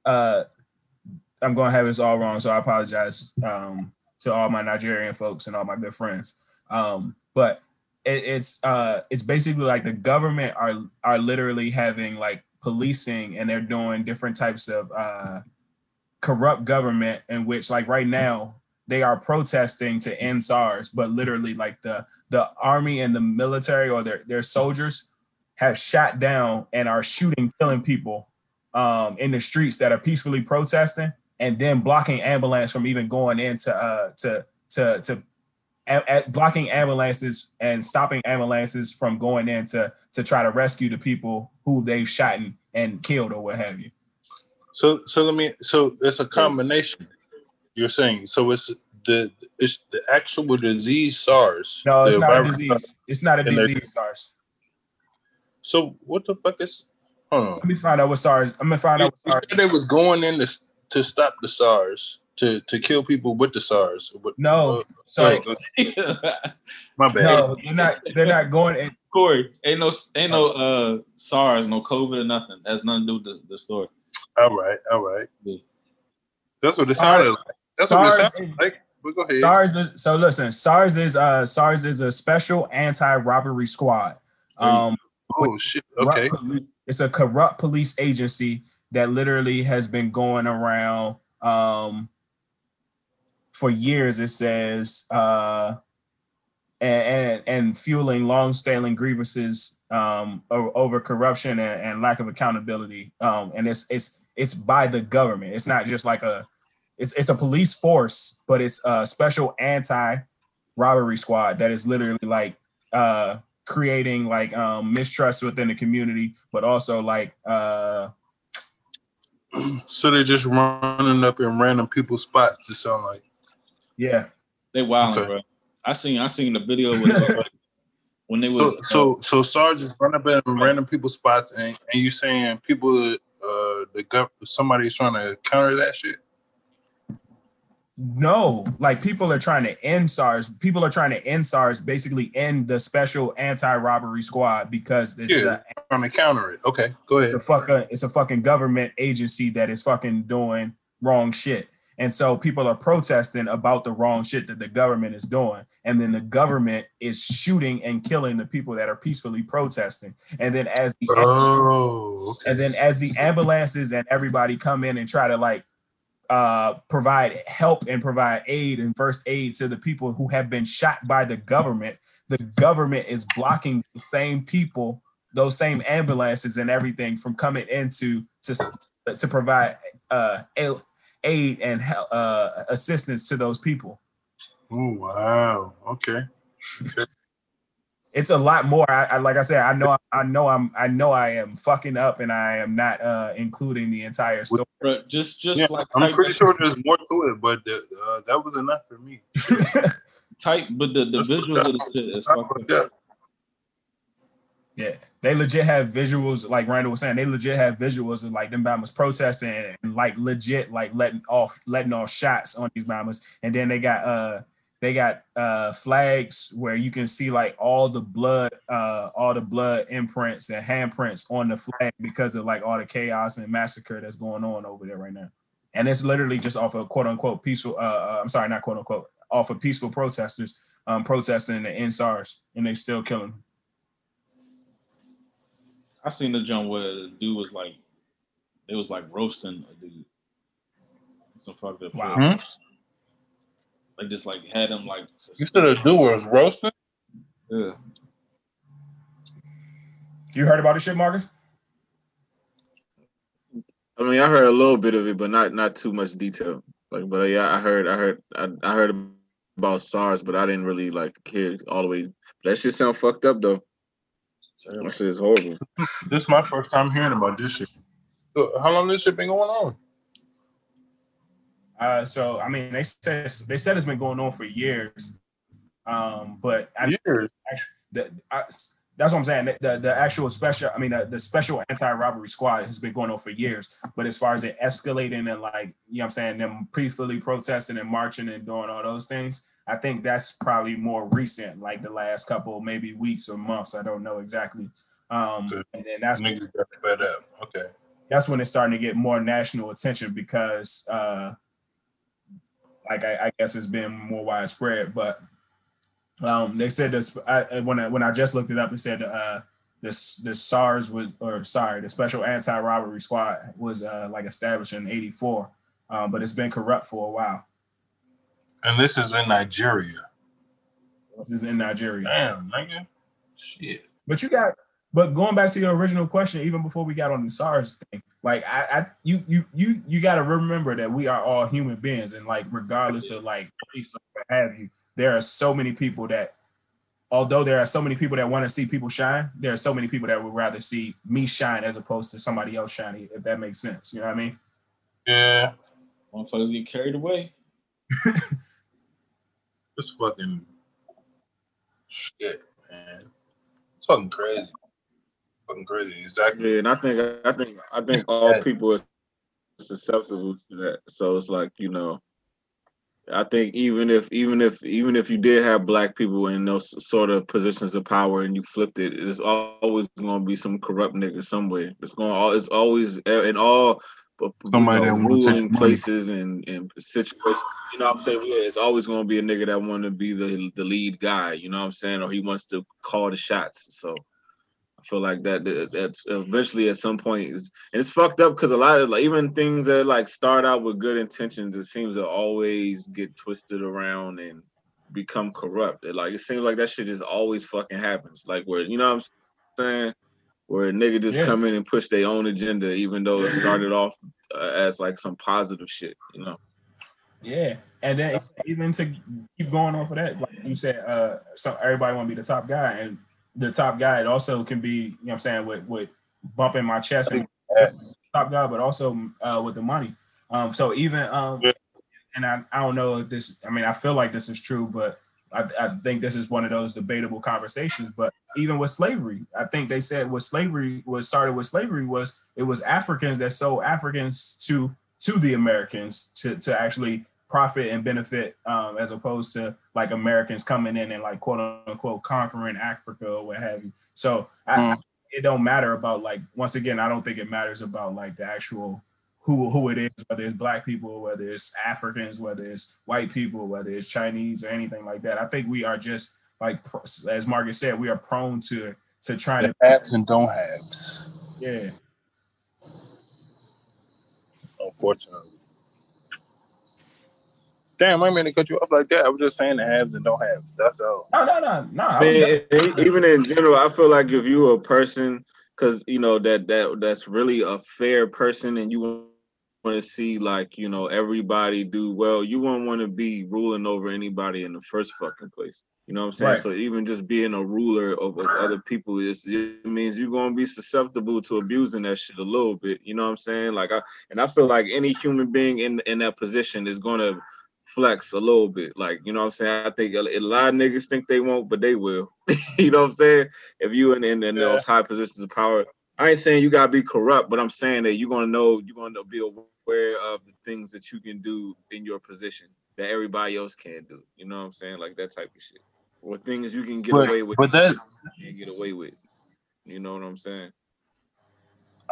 uh, I'm gonna have this all wrong, so I apologize um, to all my Nigerian folks and all my good friends. Um, but it, it's uh, it's basically like the government are are literally having like policing, and they're doing different types of uh, corrupt government in which, like right now, they are protesting to end SARS, but literally like the the army and the military or their their soldiers have shot down and are shooting, killing people um, in the streets that are peacefully protesting, and then blocking ambulance from even going into uh, to to to a- a- blocking ambulances and stopping ambulances from going in to to try to rescue the people who they've shot and, and killed or what have you. So so let me so it's a combination. You're saying so it's the it's the actual disease SARS. No, it's the not a disease. It's not a disease, SARS. So what the fuck is? Hold on. Let me find out what SARS. I'm gonna find You out what SARS. said they was going in to, to stop the SARS to to kill people with the SARS. What- No, uh, so my bad. no, they're not. They're not going. In, Corey, ain't no ain't no uh SARS, no COVID or nothing. That's nothing to do with the, the story. All right, all right. Yeah. That's what it sounded like. That's what it sounded like. But go ahead. SARS. Is, so listen, SARS is uh SARS is a special anti-robbery squad. Um, oh shit. Okay. police- it's a corrupt police agency that literally has been going around um for years. It says uh and and, and fueling long-standing grievances um over corruption and, and lack of accountability. Um, and it's it's it's by the government. It's not just like a it's it's a police force, but it's a special anti robbery squad that is literally like uh creating like um mistrust within the community, but also like uh So they're just running up in random people's spots. It sound like. yeah. They wild, Okay. bro. I seen I seen the video with when they So was so, so sergeants just run up in random people's spots, and and you saying people, uh, the gov, somebody's trying to counter that shit. No, like people are trying to end SARS. People are trying to end SARS, basically end the special anti-robbery squad because it's Yeah. a, Trying to counter it. Okay, go ahead. it's a fucking it's a fucking government agency that is fucking doing wrong shit. And so people are protesting about the wrong shit that the government is doing. And then the government is shooting and killing the people that are peacefully protesting. And then as the Oh, okay. and then as the ambulances and everybody come in and try to like uh provide help and provide aid and first aid to the people who have been shot by the government the government is blocking the same people those same ambulances and everything from coming into to to provide uh aid and uh assistance to those people Oh wow. Okay. It's a lot more. I, I like I said, I know, I know, I'm, I know, I am fucking up, and I am not uh including the entire story. bro, just just Yeah, like I'm pretty sure there's more to it, but the, uh, that was enough for me. type, but the, the visuals of the shit is fucked up. Yeah, they legit have visuals, like Randall was saying, they legit have visuals of like them bombers protesting and, and, like legit like letting off letting off shots on these bombers, and then they got uh they got uh flags where you can see like all the blood uh all the blood imprints and handprints on the flag because of like all the chaos and massacre that's going on over there right now, and it's literally just off of quote unquote peaceful. Uh, uh I'm sorry, not quote unquote, off of peaceful protesters um protesting the EndSARS, and they still killing. them. I seen the jump where the dude was like It was like roasting a dude. Some fucked up. Wow. shit. Like just like had him like. You said a dude was roasting. Yeah. You heard about this shit, Marcus? I mean, I heard a little bit of it, but not not too much detail. Like, but yeah, I heard, I heard, I, I heard about SARS, but I didn't really like care all the way. That shit sound fucked up though. That shit is horrible. This is my first time hearing about this shit. How long this shit been going on? Uh, so I mean, they said they said it's been going on for years, um, but I, Years. the, I, that's what I'm saying. The, the, actual special, I mean, the, the special anti-robbery squad has been going on for years. But as far as it escalating and like, you know what I'm saying, them peacefully protesting and marching and doing all those things, I think that's probably more recent, like the last couple, maybe weeks or months. I don't know exactly. Um, Okay. and then that's Niggas got fed up. Okay. that's when it's starting to get more national attention because uh like I, I guess it's been more widespread but um they said this I, when I when I just looked it up it said uh this this SARS was or sorry the special anti-robbery squad was uh like established in 84 um but it's been corrupt for a while And this is in Nigeria. this is in Nigeria Damn, nigga. Shit. But you got, but going back to your original question, even before we got on the SARS thing, like I, I you, you, you, you got to remember that we are all human beings, and like regardless of like race or what have you, there are so many people that, although there are so many people that want to see people shine, there are so many people that would rather see me shine as opposed to somebody else shining. If that makes sense, you know what I mean? Yeah. Motherfuckers get carried away. It's fucking shit, man. It's fucking crazy. Fucking crazy. Exactly. Yeah, and I think I think I think It's all bad. people are susceptible to that. So it's like you know, I think even if even if even if you did have black people in those sort of positions of power and you flipped it, it's always going to be some corrupt nigga somewhere. It's going. to It's always in all. you Somebody know, that ruling places and, and situations, you know what I'm saying? Yeah, it's always gonna be a nigga that wanna be the the lead guy, you know what I'm saying? Or he wants to call the shots. So I feel like that that- that's eventually at some point is and it's fucked up because a lot of like even things that like start out with good intentions, it seems to always get twisted around and become corrupt. It, like it seems like that shit just always fucking happens. Like where you know what I'm saying? Where a nigga just Yeah. come in and push their own agenda, even though it started off uh, as like some positive shit, you know. Yeah, and then even to keep going off of that, like you said, uh, so everybody want to be the top guy, and the top guy it also can be, you know, what I'm saying, with with bumping my chest and top guy, but also uh, with the money. Um, so even um, and I, I don't know if this, I mean, I feel like this is true, but I, I think this is one of those debatable conversations. But even with slavery, I think they said what slavery was started with slavery was it was Africans that sold Africans to to the Americans to to actually profit and benefit um, as opposed to like Americans coming in and like quote unquote conquering Africa or what have you. So I, it don't matter about like once again, I don't think it matters about like the actual who who it is, whether it's black people, whether it's Africans, whether it's white people, whether it's Chinese or anything like that. I think we are just like as Margaret said, we are prone to to trying The to haves and don't haves. yeah. Unfortunately. Damn, I didn't mean to cut you off like that. I was just saying the haves and don't haves. That's all. No, no, no, no. I I was mean, e- even in general, I feel like if you are a person, because you know that that that's really a fair person, and you want to see like you know everybody do well, you won't want to be ruling over anybody in the first fucking place. You know what I'm saying? Right. So even just being a ruler of, of other people is it means you're gonna be susceptible to abusing that shit a little bit. You know what I'm saying? Like I and I feel like any human being in in that position is gonna flex a little bit. Like, you know what I'm saying? I think a, a lot of niggas think they won't, but they will. you know what I'm saying? If you in, in, in Yeah. those high positions of power, I ain't saying you gotta be corrupt, but I'm saying that you're gonna know, you're gonna be aware of the things that you can do in your position that everybody else can't do. You know what I'm saying? Like that type of shit. Or things you can get But- away with, but that- you can't get away with. You know what I'm saying?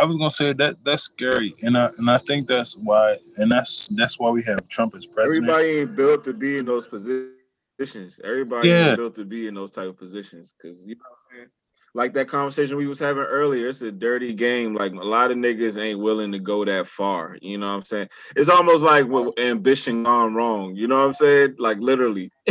I was gonna say that that's scary, and I and I think that's why, and that's that's why we have Trump as president. Everybody ain't built to be in those positions. Everybody Yeah. ain't built to be in those type of positions. Cause you know what I'm saying? like that conversation we was having earlier. It's a dirty game. Like a lot of niggas ain't willing to go that far. You know what I'm saying? It's almost like with ambition gone wrong. You know what I'm saying? Like literally.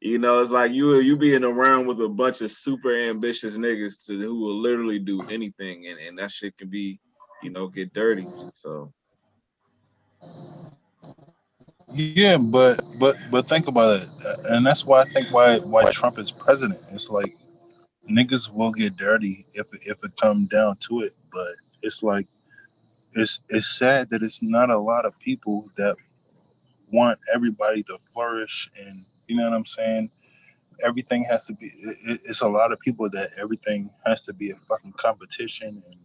you know, it's like you you being around with a bunch of super ambitious niggas to, who will literally do anything, and, and that shit can be, you know, get dirty. So Yeah, but but but think about it, and that's why I think why why Trump is president. It's like niggas will get dirty if if it come down to it, but it's like it's it's sad that it's not a lot of people that want everybody to flourish and you know what I'm saying. Everything has to be. It, it's a lot of people that everything has to be a fucking competition and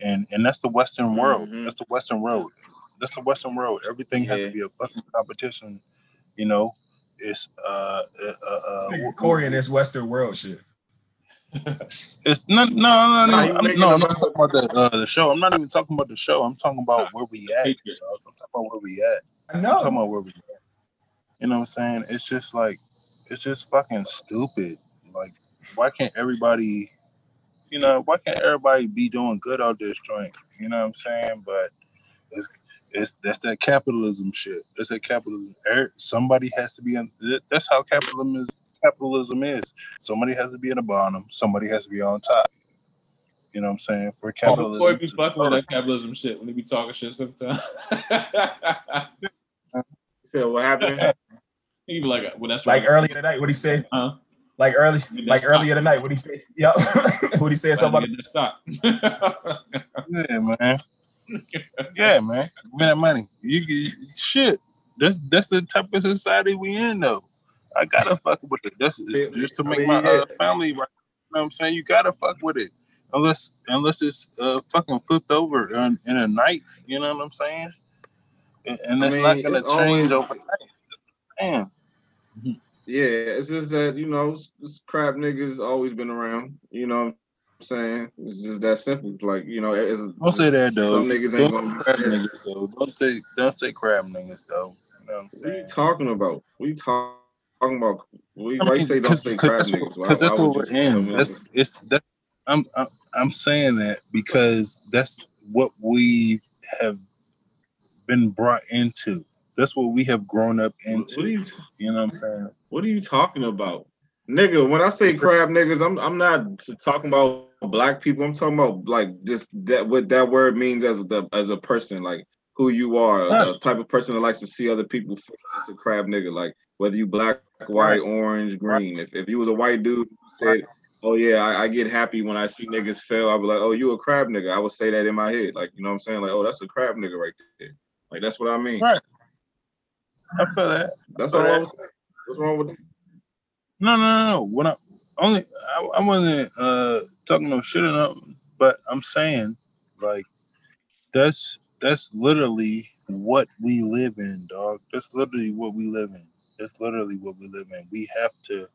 and and that's the Western world. Mhm. That's the Western world. That's the Western world. Everything has to be a fucking competition. You know, it's uh, uh, uh, uh Corey and this Western world shit. it's no, no, no, no, I'm, no. I'm not talking about the uh, the show. I'm not even talking about the show. I'm talking about where we at. Patriots. dog. I'm talking about where we at. I I'm talking about where we at. You know what I'm saying? It's just like it's just fucking stupid. Like, why can't everybody? You know, why can't everybody be doing good out this joint? You know what I'm saying? But it's it's that's that capitalism shit. That's that capitalism. Er- Somebody has to be in. that- That's how capitalism is. Capitalism is. Somebody has to be in the bottom. Somebody has to be on top. You know what I'm saying? For capitalism. be to fucking with that capitalism shit when he be talking shit sometimes. you said what happened? He'd be like, well, that's Like right. earlier tonight, what he say? Huh? Like early, like stock. earlier tonight, what he say? Yep. what he said something about Get stock. Yeah, man. yeah, man. Give me that money. You, you shit. That's that's the type of society we in though. I gotta fuck with it. That's it's just to I make mean, my yeah. uh, family right. You know what I'm saying? You gotta fuck with it. Unless unless it's uh fucking flipped over in, in a night, you know what I'm saying? And, and I that's mean, not gonna it's change always- overnight. Damn. Yeah, it's just that you know, this, crap niggas always been around. You know what I'm saying? It's just that simple. Like you know, it's, Don't say that though. Some niggas ain't Don't gonna say be crab scared. niggas though. Don't say don't say crab niggas though. You know what I'm What are you talking about? We talk, talking about? What, I why you say don't say crab niggas? what, Why, 'cause that's what we're in. That's it's that's I'm, I'm I'm saying that because that's what we have been brought into. That's what we have grown up into. You, you know what I'm saying? What are you talking about, nigga? When I say crab niggas, I'm I'm not talking about black people. I'm talking about like just that what that word means as a as a person, like who you are, the type of person that likes to see other people feel as a crab nigga. Like whether you black, white, orange, green. If if you was a white dude said, "Oh yeah, I, I get happy when I see niggas fail," I'd be like, "Oh, you a crab nigga." I would say that in my head, like you know what I'm saying? Like, "Oh, that's a crab nigga right there." Like that's what I mean. Right. I feel that. That's feel all I was saying. What's wrong with that? No, no, no, no. When I only I, I wasn't uh talking no shit or nothing, but I'm saying like that's that's literally what we live in, dog. That's literally what we live in. That's literally what we live in. We have to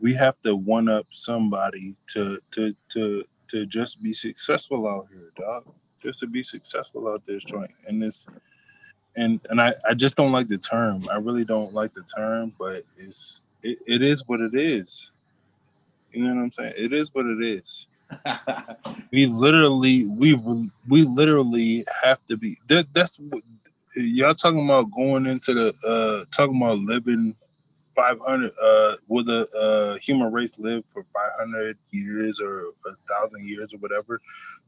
we have to one up somebody to to to to just be successful out here, dog. Just to be successful out this joint. And this and and I, I just don't like the term. I really don't like the term, but it's it, it is what it is. You know what I'm saying? It is what it is. We literally we we literally have to be that that's what y'all talking about going into the uh talking about living 500 uh will the uh human race live for 500 years or a thousand years or whatever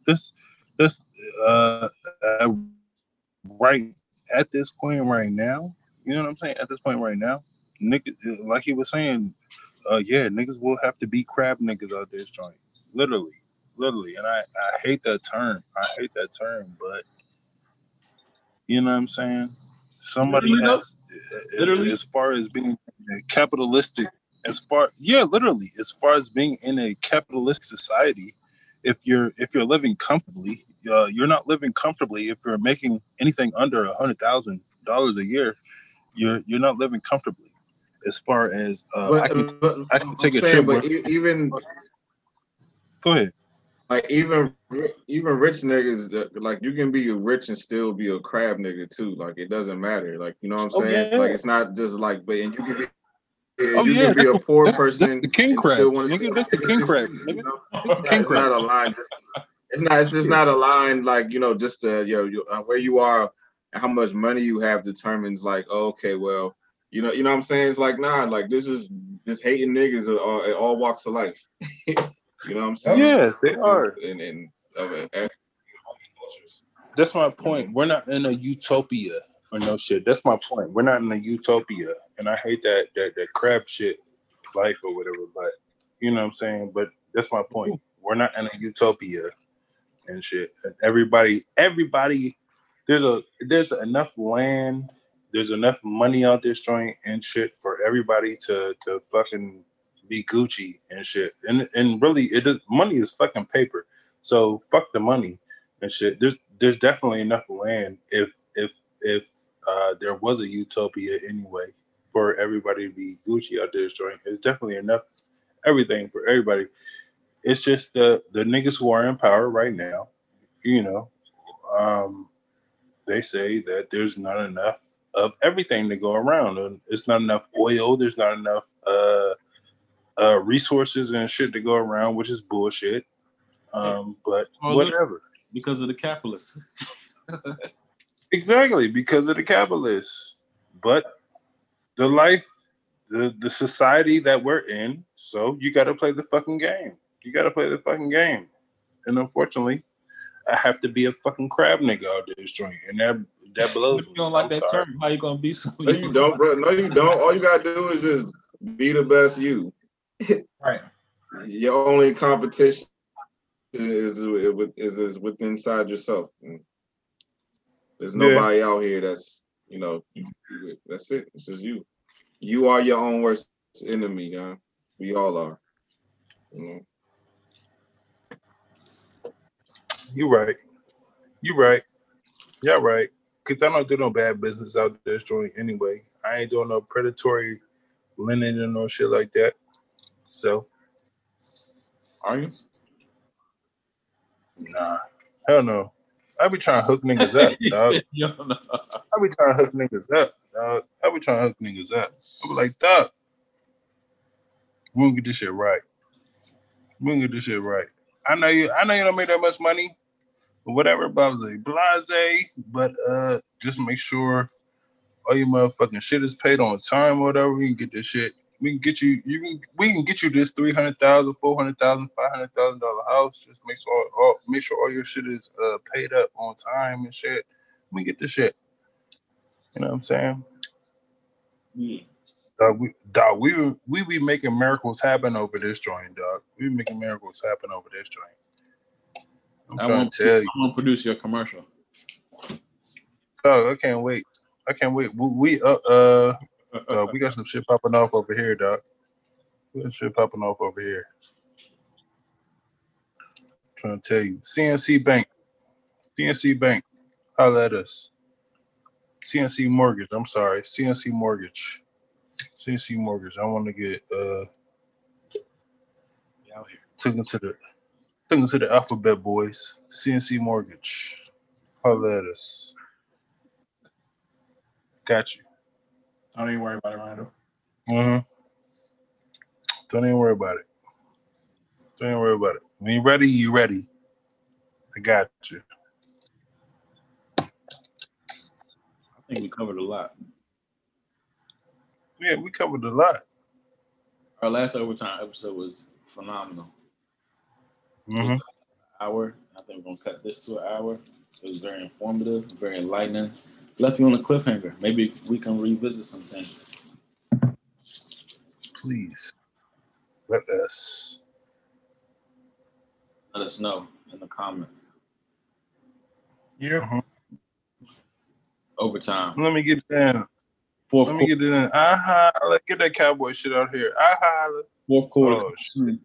this this uh, uh right at this point right now you know what i'm saying? At this point right now nigga like he was saying uh yeah niggas will have to be crab niggas out this joint. Literally literally. And i i hate that term. I hate that term but you know what i'm saying? Somebody Literally, has Literally? as far as being capitalistic as far yeah literally as far as being in a capitalist society if you're if you're living comfortably uh, you're not living comfortably if you're making anything under a hundred thousand dollars a year you're you're not living comfortably as far as uh, I can, but I can I'm take a saying, trip But where- even go ahead like even even rich niggas, uh, like you can be rich and still be a crab nigga too. Like it doesn't matter. Like you know what I'm Oh, saying? yeah. Like it's not just like, but and you can be Oh, you yeah. can be a poor person. the king and still crabs, nigga. That's the king crabs, you nigga. know? It's the king It's not a line. Just it's not. It's just not a line. Like you know, just uh, yo, you, uh, where you are and how much money you have determines. Like, oh, okay, well, you know, you know what I'm saying. It's like, nah, like this is this hating niggas are all, at all walks of life. you know what I'm saying? Yes, they are. And and of it, and- That's my point. We're not in a utopia or no shit. That's my point. We're not in a utopia, and I hate that that that crab shit life or whatever. But you know what I'm saying. But that's my point. We're not in a utopia and shit. And everybody, everybody, there's a there's enough land, there's enough money out there joint and shit for everybody to to fucking be Gucci and shit. And and really, it is money is fucking paper. So fuck the money and shit. There's there's definitely enough land if if if uh, there was a utopia anyway for everybody to be Gucci out there joint. There's definitely enough everything for everybody. It's just the the niggas who are in power right now, you know, um, they say that there's not enough of everything to go around. And it's not enough oil. There's not enough uh, uh, resources and shit to go around, which is bullshit. Um, but Well, whatever. because of the capitalists. Exactly, because of the capitalists. But the life, the the society that we're in, so you gotta play the fucking game. You gotta play the fucking game. And unfortunately, I have to be a fucking crab nigga out this joint. And that that blows If you don't like I'm that sorry. term, how you gonna be so? no, you don't, bro. No, you don't. All you gotta do is just be the best you. Right. Your only competition is with is, is with inside yourself. There's Yeah. nobody out here that's you know you can do it. that's it. It's just you. You are your own worst enemy, yeah. We all are. You know? You right. You right. Yeah, right. Cause I don't do no bad business out this joint anyway. I ain't doing no predatory lending and no shit like that. So Are you? nah. Hell no. I be trying to hook niggas up, dog. said you don't know. I be trying to hook niggas up, dog. I be trying to hook niggas up. I be like, dog, we gonna get this shit right. We gonna get this shit right. I know you. I know you don't make that much money, or whatever. Blase, blase. But uh, just make sure all your motherfucking shit is paid on time, or whatever. We can get this shit. We can get you. You can. We can get you this three hundred thousand, four hundred thousand, five hundred thousand dollar house. Just make sure all make sure all your shit is uh paid up on time and shit. We get this shit. You know what I'm saying? Yeah. Dog, we, dog, we we be making miracles happen over this joint, dog. We be making miracles happen over this joint. I'm I trying want to tell you, I'm gonna produce your commercial. Oh, I can't wait. I can't wait. We, we uh uh dog, we got some shit popping off over here, dog. We got shit popping off over here. trying to tell you, CNC Bank, CNC Bank, holla at us. CNC Mortgage. I'm sorry, CNC Mortgage. CNC Mortgage. I want to get uh Yeah, out here. took into the took into the alphabet boys. CNC Mortgage. Holla at us. Got you. Don't even worry about it, Randall. Mm-hmm. Don't even worry about it. Don't even worry about it. When you're ready, you're ready. I got you. I think we covered a lot. Yeah, we covered a lot. Our last overtime episode was phenomenal. Mm-hmm. Hour. I think we're gonna cut this to an hour. It was very informative, very enlightening. Left you on a cliffhanger. Maybe we can revisit some things. Please let us. Let us know in the comments. Yeah. Overtime. Let me get it in. Fourth Let me quarter. get it in. Aha. Let's get that cowboy shit out here. Aha. Fourth quarter. Oh, shit.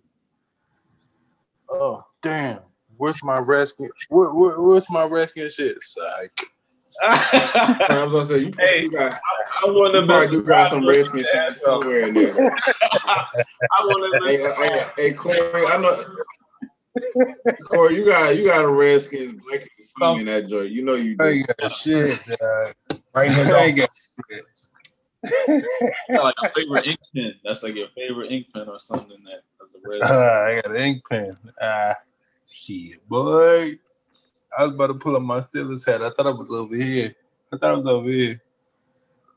Oh, damn. Where's my Redskin? Where, where, where's my Redskin shit? Psych. I was gonna say you, Hey, you got, I want you probably do got some Redskins shit asshole. somewhere in there. I want hey, hey, hey, Corey, I know. Corey, you got you got a Redskins blanket sling in that joint. You know you I do. ain't got shit, dog. Right in his I ain't got shit. got like a favorite ink pen. That's like your favorite ink pen or something that that's a red. Ah, I got an ink pen. Ah, shit, boy. I was about to pull up my Steelers hat. I thought I was over here. I thought I was over here.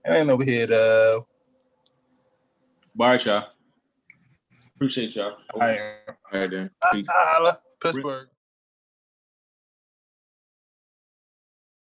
I ain't over here though. All right, y'all. Appreciate y'all. I am. All right then. Peace. Pittsburgh.